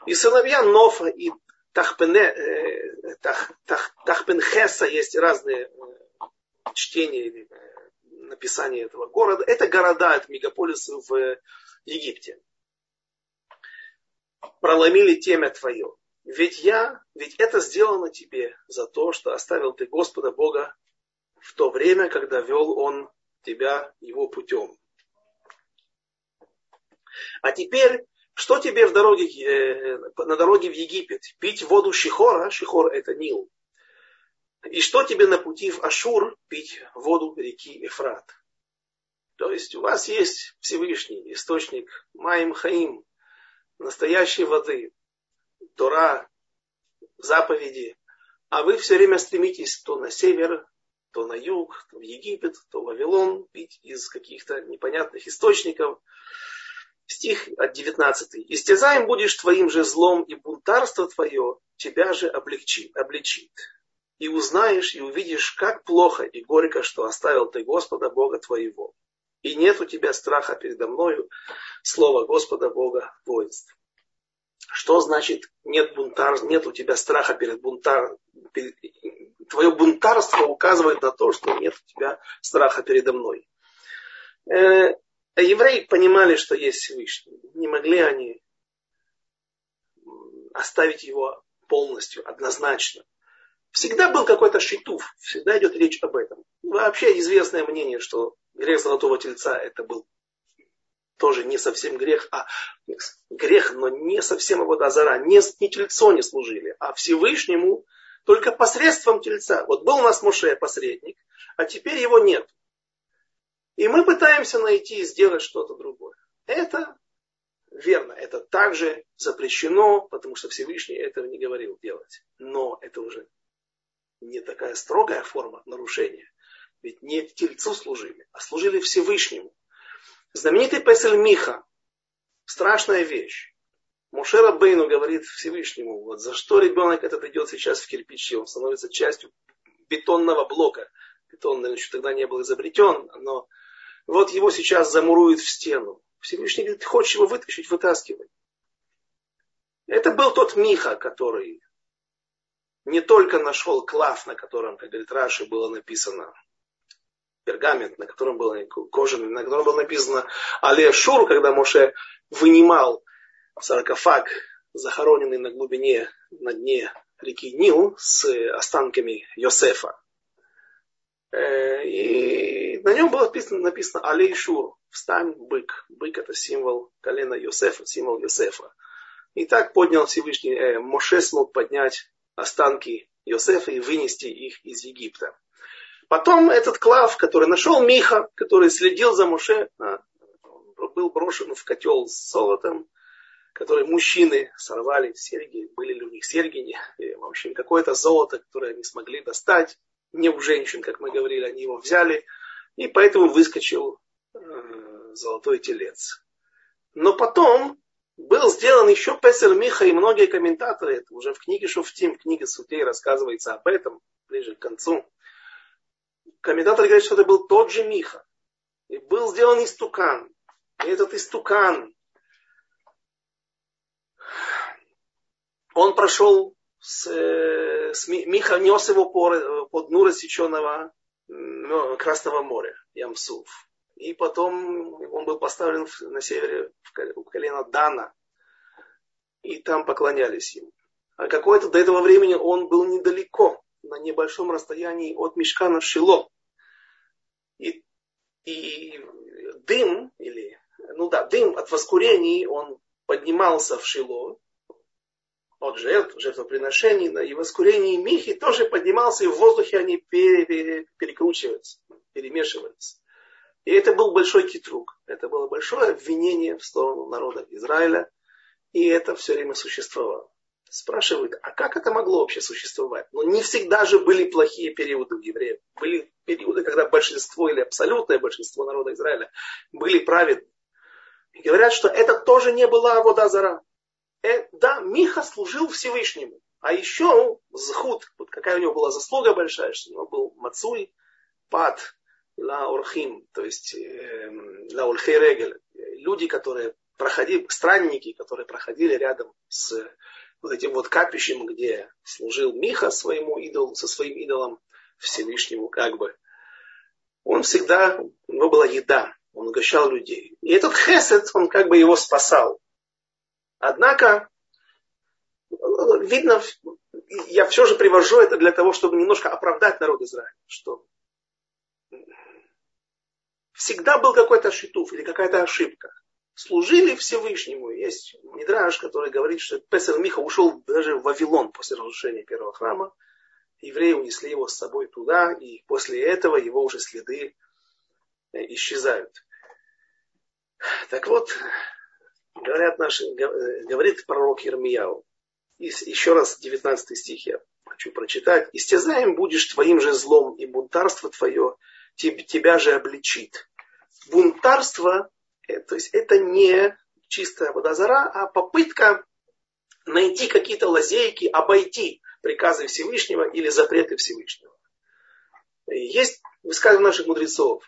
И сыновья Нофа и Тахпене, э, Тах, Тах, Тахпенхеса есть разные чтение или э, написание этого города. Это города, это мегаполисы в Египте. Проломили темя твое. Ведь я, ведь это сделано тебе за то, что оставил ты Господа Бога в то время, когда вел Он тебя его путем. А теперь, что тебе в дороге, э, на дороге в Египет? Пить воду Шихора, Шихор это Нил, и что тебе на пути в Ашур пить воду реки Эфрат? То есть у вас есть Всевышний, источник Маим Хаим, настоящей воды, Тора, заповеди, а вы все время стремитесь то на север, то на юг, то в Египет, то в Вавилон, пить из каких-то непонятных источников. Стих от 19. «Истязаем будешь твоим же злом, и бунтарство твое тебя же облегчит, обличит. И узнаешь, и увидишь, как плохо и горько, что оставил ты Господа Бога твоего. И нет у тебя страха передо мною, слово Господа Бога воинств. Что значит нет бунтар, нет у тебя страха перед бунтар, перед, твое бунтарство указывает на то, что нет у тебя страха передо мной. Э, евреи понимали, что есть Всевышний. Не могли они оставить его полностью, однозначно. Всегда был какой-то шитуф, всегда идет речь об этом. Вообще известное мнение, что грех золотого тельца это был тоже не совсем грех, а грех, но не совсем его дозара, не, не тельцо не служили, а Всевышнему только посредством тельца. Вот был у нас Моше посредник, а теперь его нет. И мы пытаемся найти и сделать что-то другое. Это верно, это также запрещено, потому что Всевышний этого не говорил делать. Но это уже не такая строгая форма нарушения. Ведь не тельцу служили, а служили Всевышнему. Знаменитый Песель Миха, страшная вещь. Мушера Бейну говорит Всевышнему, вот за что ребенок этот идет сейчас в кирпичи, он становится частью бетонного блока. Бетон, наверное, еще тогда не был изобретен, но вот его сейчас замуруют в стену. Всевышний говорит, ты хочешь его вытащить, вытаскивай. Это был тот Миха, который не только нашел клав, на котором, как говорит Раши, было написано пергамент, на котором было кожаный, на котором было написано Алешур, когда Моше вынимал саркофаг, захороненный на глубине, на дне реки Нил с останками Йосефа. Э, и на нем было написано, написано Алейшур, встань, бык. Бык это символ колена Йосефа, символ Йосефа. И так поднял Всевышний, э, Моше смог поднять останки Йосефа и вынести их из Египта. Потом этот клав, который нашел Миха, который следил за Моше, а, был брошен в котел с золотом, которые мужчины сорвали серьги, были ли у них серьги, не, в общем, какое-то золото, которое они смогли достать, не у женщин, как мы говорили, они его взяли, и поэтому выскочил э, золотой телец. Но потом был сделан еще Песер Миха, и многие комментаторы, это уже в книге Шуфтим, в книге Сутей рассказывается об этом, ближе к концу. Комментаторы говорят, что это был тот же Миха. И был сделан истукан. И этот истукан он прошел с, э, с Миха нес его по, по дну рассеченного Красного моря, Ямсуф. И потом он был поставлен на севере у колена Дана. И там поклонялись ему. А какое-то до этого времени он был недалеко, на небольшом расстоянии от Мешкана Шило. И, и дым, или, ну да, дым от воскурений, он поднимался в Шило, от жертв, жертвоприношений, и воскурение михи тоже поднимался, и в воздухе они пере, пере, перекручиваются, перемешиваются. И это был большой китрук. Это было большое обвинение в сторону народа Израиля. И это все время существовало. Спрашивают, а как это могло вообще существовать? Но ну, не всегда же были плохие периоды у евреев. Были периоды, когда большинство или абсолютное большинство народа Израиля были праведны. И говорят, что это тоже не была вода зара э, да, Миха служил Всевышнему. А еще Зхуд, вот какая у него была заслуга большая, что у него был Мацуй, Пад, Ла Орхим, то есть э, Ла Ульхей Регель. Люди, которые проходили, странники, которые проходили рядом с этим вот капищем, где служил Миха своему идолу, со своим идолом Всевышнему, как бы. Он всегда, у него была еда, он угощал людей. И этот хесед, он как бы его спасал. Однако, видно, я все же привожу это для того, чтобы немножко оправдать народ Израиля, что всегда был какой-то шитуф или какая-то ошибка. Служили Всевышнему. Есть Мидраж, который говорит, что Песел Миха ушел даже в Вавилон после разрушения первого храма. Евреи унесли его с собой туда, и после этого его уже следы э, исчезают. Так вот, говорят наши, говорит пророк Ермияу. Еще раз 19 стих я хочу прочитать. «Истязаем будешь твоим же злом, и бунтарство твое тебя же обличит». Бунтарство, э, то есть это не чистая водозара, а попытка найти какие-то лазейки, обойти приказы Всевышнего или запреты Всевышнего. Есть высказывание наших мудрецов.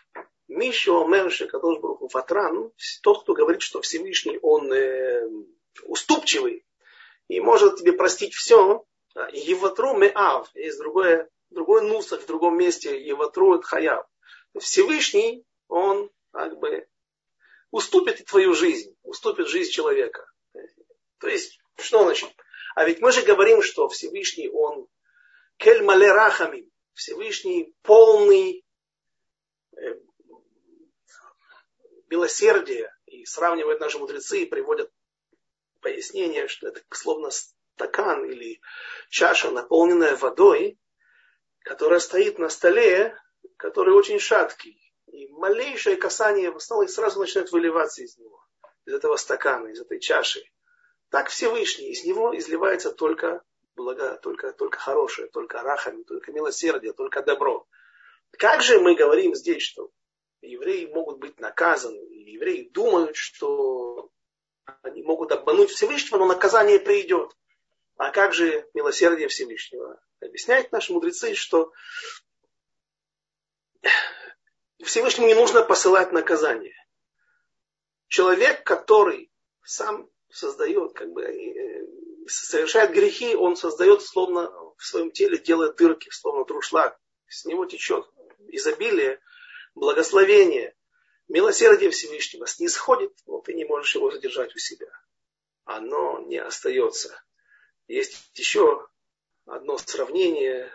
Мишо Мерши Кадош Бруху Фатран, тот, кто говорит, что Всевышний, он э, уступчивый и может тебе простить все. Еватру Меав, есть другое, другой нусах в другом месте, Еватру Хаяв. Всевышний, он как бы уступит твою жизнь, уступит жизнь человека. То есть, что значит? А ведь мы же говорим, что Всевышний, он кель мале рахами, Всевышний полный э, милосердия. И сравнивают наши мудрецы и приводят пояснение, что это словно стакан или чаша, наполненная водой, которая стоит на столе, который очень шаткий. И малейшее касание снова сразу начинает выливаться из него, из этого стакана, из этой чаши. Так Всевышний, из него изливается только благо, только, только хорошее, только рахами, только милосердие, только добро. Как же мы говорим здесь, что евреи могут быть наказаны, и евреи думают, что они могут обмануть Всевышнего, но наказание придет. А как же милосердие Всевышнего? Объясняют наши мудрецы, что Всевышнему не нужно посылать наказание. Человек, который сам создает, как бы, э, совершает грехи, он создает, словно в своем теле делает дырки, словно друшлаг. С него течет изобилие, благословение, милосердие Всевышнего снисходит, но ты не можешь его задержать у себя. Оно не остается. Есть еще одно сравнение,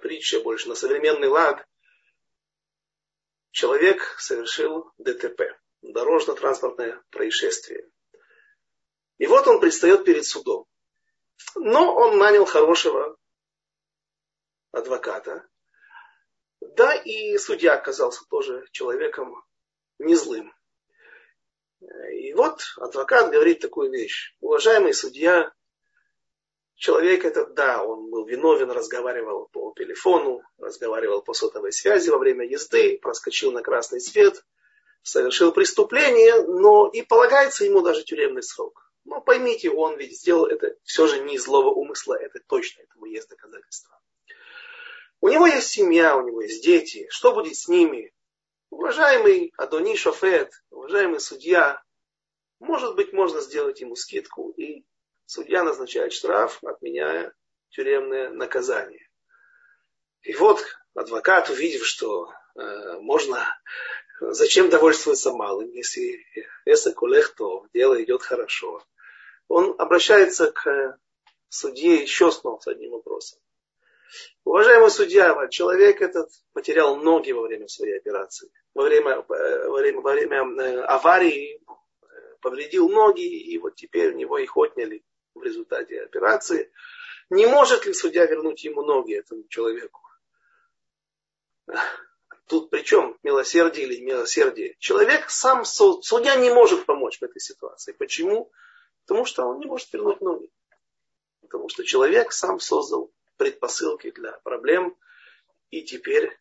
притча больше на современный лад. Человек совершил ДТП, дорожно-транспортное происшествие. И вот он предстает перед судом. Но он нанял хорошего адвоката. Да, и судья оказался тоже человеком не злым. И вот адвокат говорит такую вещь. Уважаемый судья, человек этот, да, он был виновен, разговаривал по телефону, разговаривал по сотовой связи во время езды, проскочил на красный свет, совершил преступление, но и полагается ему даже тюремный срок. Но поймите, он ведь сделал это все же не из злого умысла, это точно, этому есть доказательства. У него есть семья, у него есть дети. Что будет с ними? Уважаемый Адони Шофет, уважаемый судья, может быть, можно сделать ему скидку, и судья назначает штраф, отменяя тюремное наказание. И вот адвокат, увидев, что э, можно, зачем довольствоваться малым, если эсэ колехто, дело идет хорошо, он обращается к судье еще снова с одним вопросом. Уважаемый судья, человек этот потерял ноги во время своей операции. Во время, э, во время, во время э, аварии э, повредил ноги, и вот теперь у него их отняли в результате операции. Не может ли судья вернуть ему ноги этому человеку? Тут причем милосердие или милосердие? Человек сам, судья не может помочь в этой ситуации. Почему? Потому что он не может вернуть ноги. Потому что человек сам создал предпосылки для проблем и теперь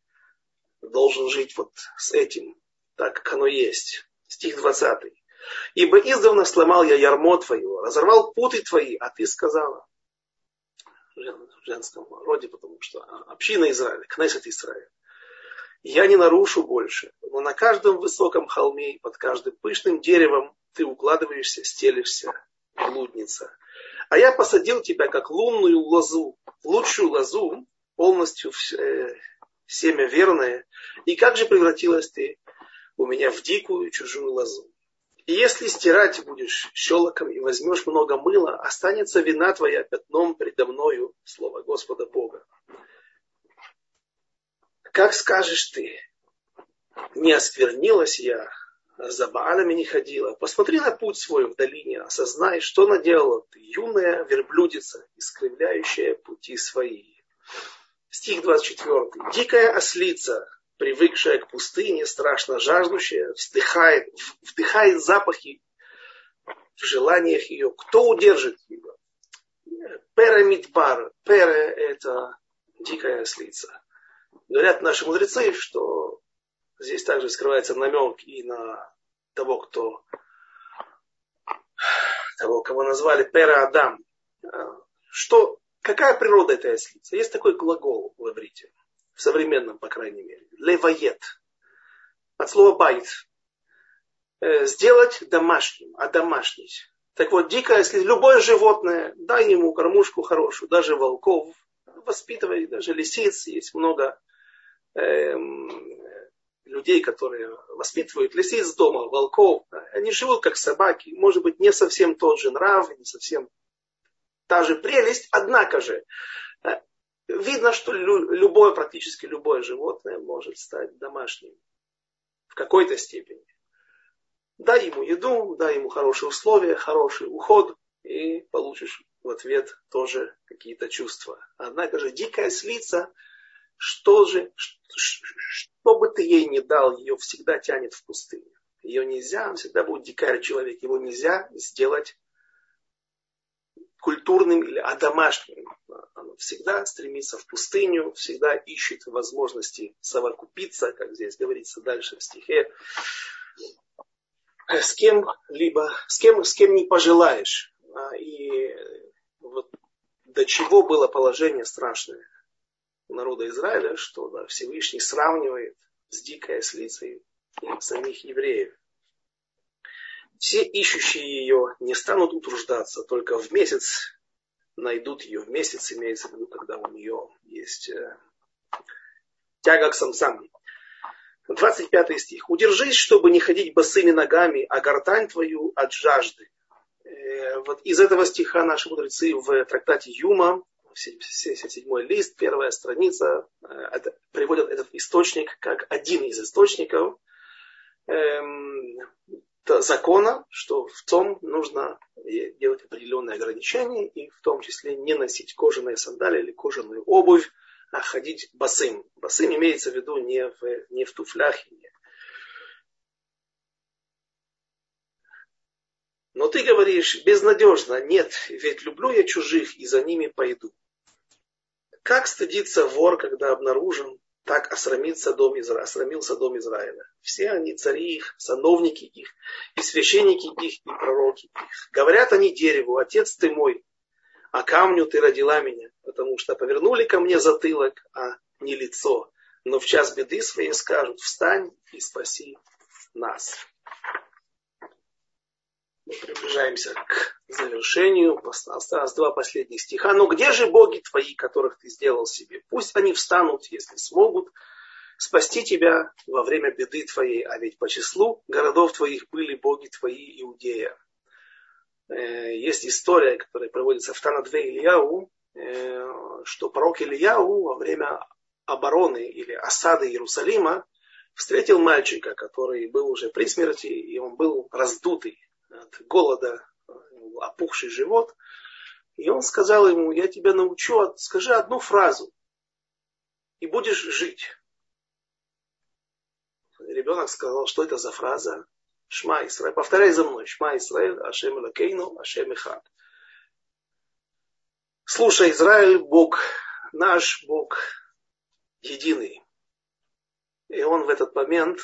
должен жить вот с этим, так как оно есть. Стих 20. «Ибо издавна сломал я ярмо твое, разорвал путы твои, а ты сказала». В женском роде, потому что община Израиля, Кнессет Израиля. «Я не нарушу больше, но на каждом высоком холме и под каждым пышным деревом ты укладываешься, стелишься, блудница. А я посадил тебя как лунную лозу, лучшую лозу, полностью э, семя верное. И как же превратилась ты у меня в дикую чужую лозу? И если стирать будешь щелоком и возьмешь много мыла, останется вина твоя пятном предо мною, слово Господа Бога. Как скажешь ты, не осквернилась я, за Баалями не ходила. Посмотри на путь свой в долине, осознай, что наделала ты, юная верблюдица, искривляющая пути свои. Стих 24. Дикая ослица, привыкшая к пустыне, страшно жаждущая, вздыхает, вдыхает запахи в желаниях ее. Кто удержит ее? Пере мидбар. Пере это дикая ослица. Говорят наши мудрецы, что здесь также скрывается намек и на того, кто того, кого назвали Пера Адам. Что, какая природа этой ослицы? Есть такой глагол в иврите, в современном, по крайней мере. Левает. От слова байт. Э, сделать домашним, а домашнить. Так вот, дикая, если любое животное, дай ему кормушку хорошую, даже волков, воспитывай, даже лисиц, есть много эм, людей, которые воспитывают лисиц дома, волков. Они живут как собаки, может быть, не совсем тот же нрав, не совсем та же прелесть, однако же видно, что любое, практически любое животное может стать домашним в какой-то степени. Дай ему еду, дай ему хорошие условия, хороший уход, и получишь в ответ тоже какие-то чувства. Однако же дикая слица, что же, что бы ты ей ни дал, ее всегда тянет в пустыню. Ее нельзя, он всегда будет дикарь человек, его нельзя сделать культурным или одомашним. Оно всегда стремится в пустыню, всегда ищет возможности совокупиться, как здесь говорится дальше в стихе, с кем либо с кем, с кем не пожелаешь. А, и вот до чего было положение страшное у народа Израиля, что да, Всевышний сравнивает с дикой ослицей самих евреев. Все ищущие ее не станут утруждаться, только в месяц найдут ее. В месяц имеется в виду, когда у нее есть э, тяга к самсам. 25 стих. «Удержись, чтобы не ходить босыми ногами, а гортань твою от жажды». Э, вот из этого стиха наши мудрецы в трактате Юма, 77 лист, первая страница, э, это, приводят этот источник как один из источников эм, закона, что в том нужно делать определенные ограничения, и в том числе не носить кожаные сандалии или кожаную обувь, а ходить босым. Босым имеется в виду не в, не в туфлях. Но ты говоришь, безнадежно, нет, ведь люблю я чужих и за ними пойду. Как стыдится вор, когда обнаружен, так осрамится дом Израиля, осрамился дом Израиля. Все они цари их, сановники их, и священники их, и пророки их. Говорят они дереву, отец ты мой, а камню ты родила меня, потому что повернули ко мне затылок, а не лицо. Но в час беды своей скажут, встань и спаси нас. Мы приближаемся к завершению. Осталось два последних стиха. Но где же боги твои, которых ты сделал себе? Пусть они встанут, если смогут, спасти тебя во время беды твоей. А ведь по числу городов твоих были боги твои Иудея. Э, есть история, которая проводится в Танадве Ильяу, э, что пророк Ильяу во время обороны или осады Иерусалима встретил мальчика, который был уже при смерти, и он был раздутый от голода, опухший живот. И он сказал ему, я тебя научу, скажи одну фразу, и будешь жить. Ребенок сказал, что это за фраза? Шма Исраэль. Повторяй за мной. Шма Исраэль, Ашем Лакейну, Ашем Ихад. Слушай, Израиль, Бог, наш Бог единый. И он в этот момент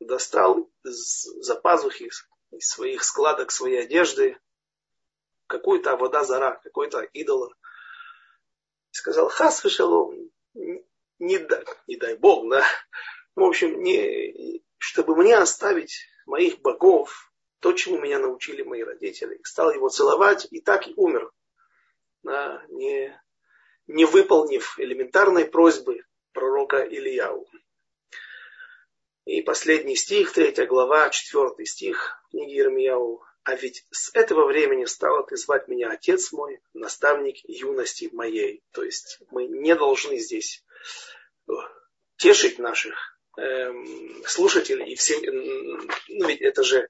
достал из-за пазухи, из своих складок своей одежды какую-то вода зара, какой-то идола. И сказал, хас шалом, не дай, не дай Бог, да. В общем, не, чтобы мне оставить моих богов, то, чему меня научили мои родители. Стал его целовать и так и умер, да, не, не выполнив элементарной просьбы пророка Ильяу. И последний стих, третья глава, четвертый стих книги Ирмияу. А ведь с этого времени стал ты звать меня отец мой, наставник юности моей. То есть мы не должны здесь тешить наших Эм, слушателей и все, ну ведь это же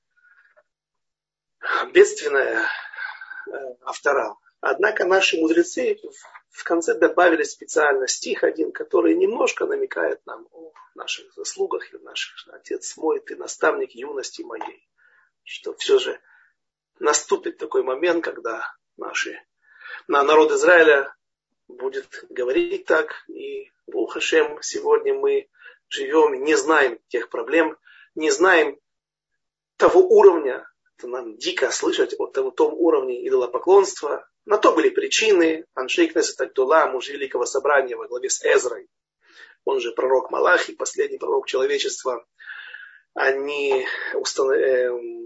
бедственная э, автора, Однако наши мудрецы в конце добавили специально стих один, который немножко намекает нам о наших заслугах, и наш отец мой, ты наставник юности моей. Что все же наступит такой момент, когда наши, на народ Израиля будет говорить так, и Бухашем, сегодня мы живем, не знаем тех проблем, не знаем того уровня, это нам дико слышать о том, том уровне идолопоклонства. На то были причины. Аншей Кнесет Альтула, муж Великого Собрания во главе с Эзрой, он же пророк Малахи, последний пророк человечества, они установ... Эм,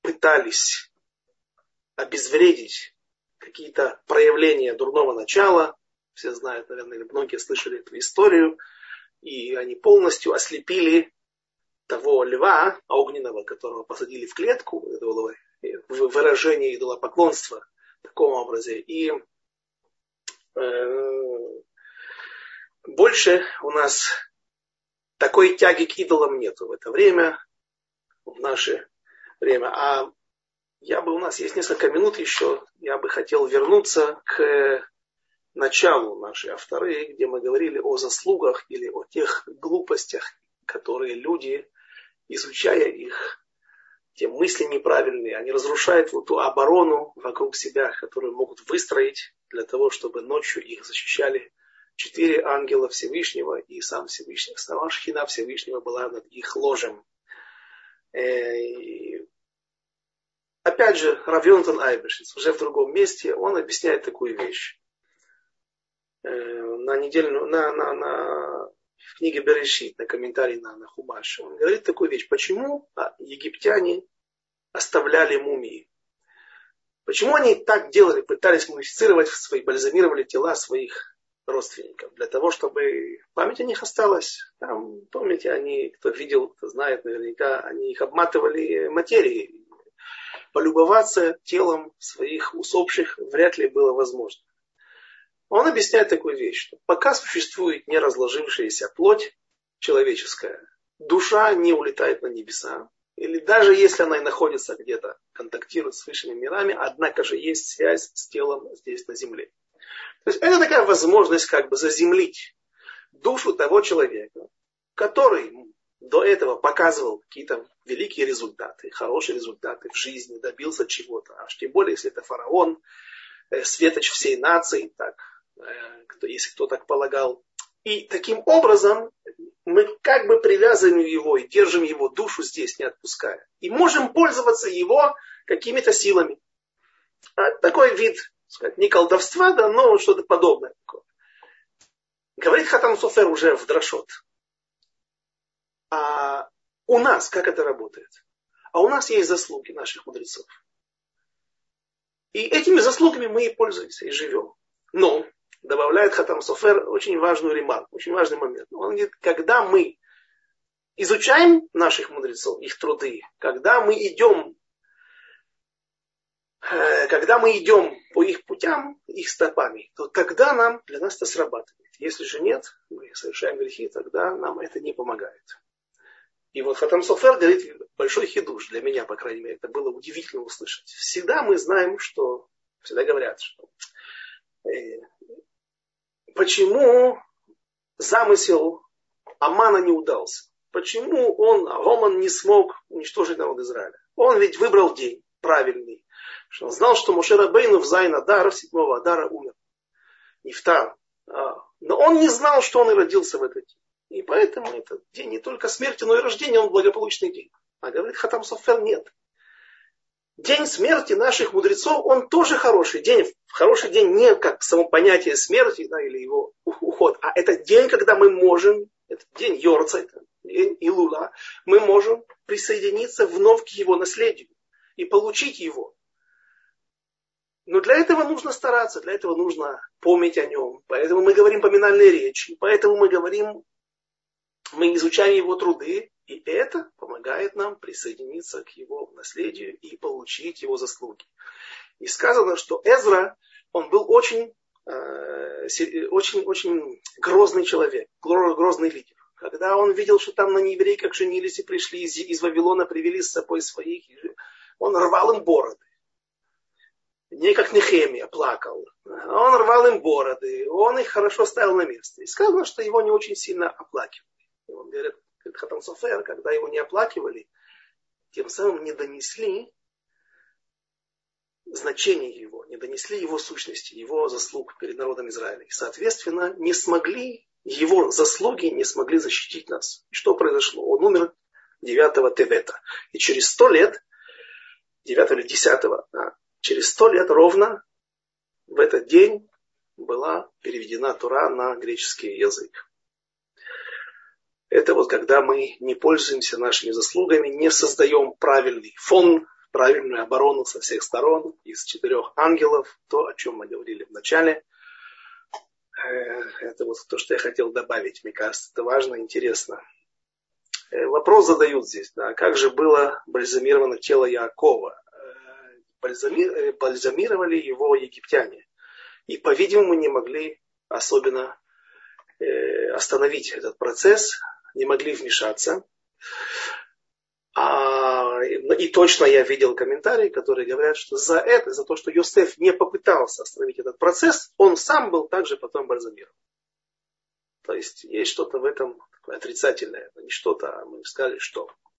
пытались обезвредить какие-то проявления дурного начала. Все знают, наверное, или многие слышали эту историю. И они полностью ослепили того льва огненного, которого посадили в клетку, это было выражение идолопоклонства таком образе. И э, больше у нас такой тяги к идолам нету в это время, в наше время. А я бы, у нас есть несколько минут еще, я бы хотел вернуться к началу нашей авторы, где мы говорили о заслугах или о тех глупостях, которые люди изучая их, те мысли неправильные, они разрушают вот ту оборону вокруг себя, которую могут выстроить для того, чтобы ночью их защищали четыре ангела Всевышнего и сам Всевышний. Сама шхина Всевышнего была над их ложем. Э, опять же, Равьонтон Айбешиц, уже в другом месте, он объясняет такую вещь. Э, на неделю, на, на, на в книге Берешит, на комментарий на, на Хумаш, он говорит такую вещь. Почему а, египтяне оставляли мумии? Почему они так делали, пытались мумифицировать свои, бальзамировали тела своих родственников, для того, чтобы память о них осталась. Там, помните, они, кто видел, кто знает наверняка, они их обматывали материей. Полюбоваться телом своих усопших вряд ли было возможно. Он объясняет такую вещь, что пока существует не разложившаяся плоть человеческая, душа не улетает на небеса. Или даже если она и находится где-то, контактирует с высшими мирами, однако же есть связь с телом здесь на земле. То есть это такая возможность как бы заземлить душу того человека, который до этого показывал какие-то великие результаты, хорошие результаты в жизни, добился чего-то. Аж тем более, если это фараон, э, светоч всей нации, так кто, если кто так полагал. И таким образом мы как бы привязываем его и держим его душу здесь, не отпуская. И можем пользоваться его какими-то силами. А такой вид, сказать, не колдовства, да, но что-то подобное. Говорит Хатам Софер уже в Драшот. А у нас как это работает? А у нас есть заслуги наших мудрецов. И этими заслугами мы и пользуемся, и живем. Но добавляет Хатам Софер очень важную ремарку, очень важный момент. Он говорит, когда мы изучаем наших мудрецов, их труды, когда мы идем, э, когда мы идем по их путям, их стопами, то тогда нам, для нас это срабатывает. Если же нет, мы совершаем грехи, тогда нам это не помогает. И вот Хатам Софер говорит, большой хидуш для меня, по крайней мере, это было удивительно услышать. Всегда мы знаем, что, всегда говорят, что э, почему замысел Амана не удался. Почему он, Роман, не смог уничтожить народ Израиля? Он ведь выбрал день правильный. Что он знал, что Мошера Бейну в Зайн Адара, в седьмого Адара умер. Нефтар. А, но он не знал, что он и родился в этот день. И поэтому этот день не только смерти, но и рождения, он благополучный день. А говорит Хатам Софер, нет день смерти наших мудрецов, он тоже хороший день. Хороший день не как само понятие смерти да, или его уход, а это день, когда мы можем, это день Йорца, это день Илула, мы можем присоединиться вновь к его наследию и получить его. Но для этого нужно стараться, для этого нужно помнить о нем. Поэтому мы говорим поминальные речи, поэтому мы говорим, мы изучаем его труды, и это помогает нам присоединиться к его наследию и получить его заслуги. И сказано, что Эзра, он был очень, э, очень, очень грозный человек, грозный лидер. Когда он видел, что там на нееврейках женились и пришли из, из Вавилона, привели с собой своих, он рвал им бороды. не как Нехемия плакал. Он рвал им бороды, он их хорошо ставил на место. И сказано, что его не очень сильно оплакивали. И он говорит, Хатам Софер, когда его не оплакивали, тем самым не донесли значение его, не донесли его сущности, его заслуг перед народом Израиля. И, соответственно, не смогли, его заслуги не смогли защитить нас. И что произошло? Он умер 9 Тевета. И через сто лет, 9 или 10, да, через сто лет ровно в этот день была переведена Тура на греческий язык. Это вот когда мы не пользуемся нашими заслугами, не создаем правильный фон, правильную оборону со всех сторон из четырех ангелов, то, о чем мы говорили в начале. Э, это вот то, что я хотел добавить. Мне кажется, это важно, интересно. Э, вопрос задают здесь, да, как же было бальзамировано тело Якова? Э, бальзамировали его египтяне. И, по-видимому, не могли особенно остановить этот процесс, не могли вмешаться. А, и точно я видел комментарии, которые говорят, что за это, за то, что Йосеф не попытался остановить этот процесс, он сам был также потом бальзамирован. То есть есть что-то в этом такое отрицательное, не что-то, а мы сказали, что.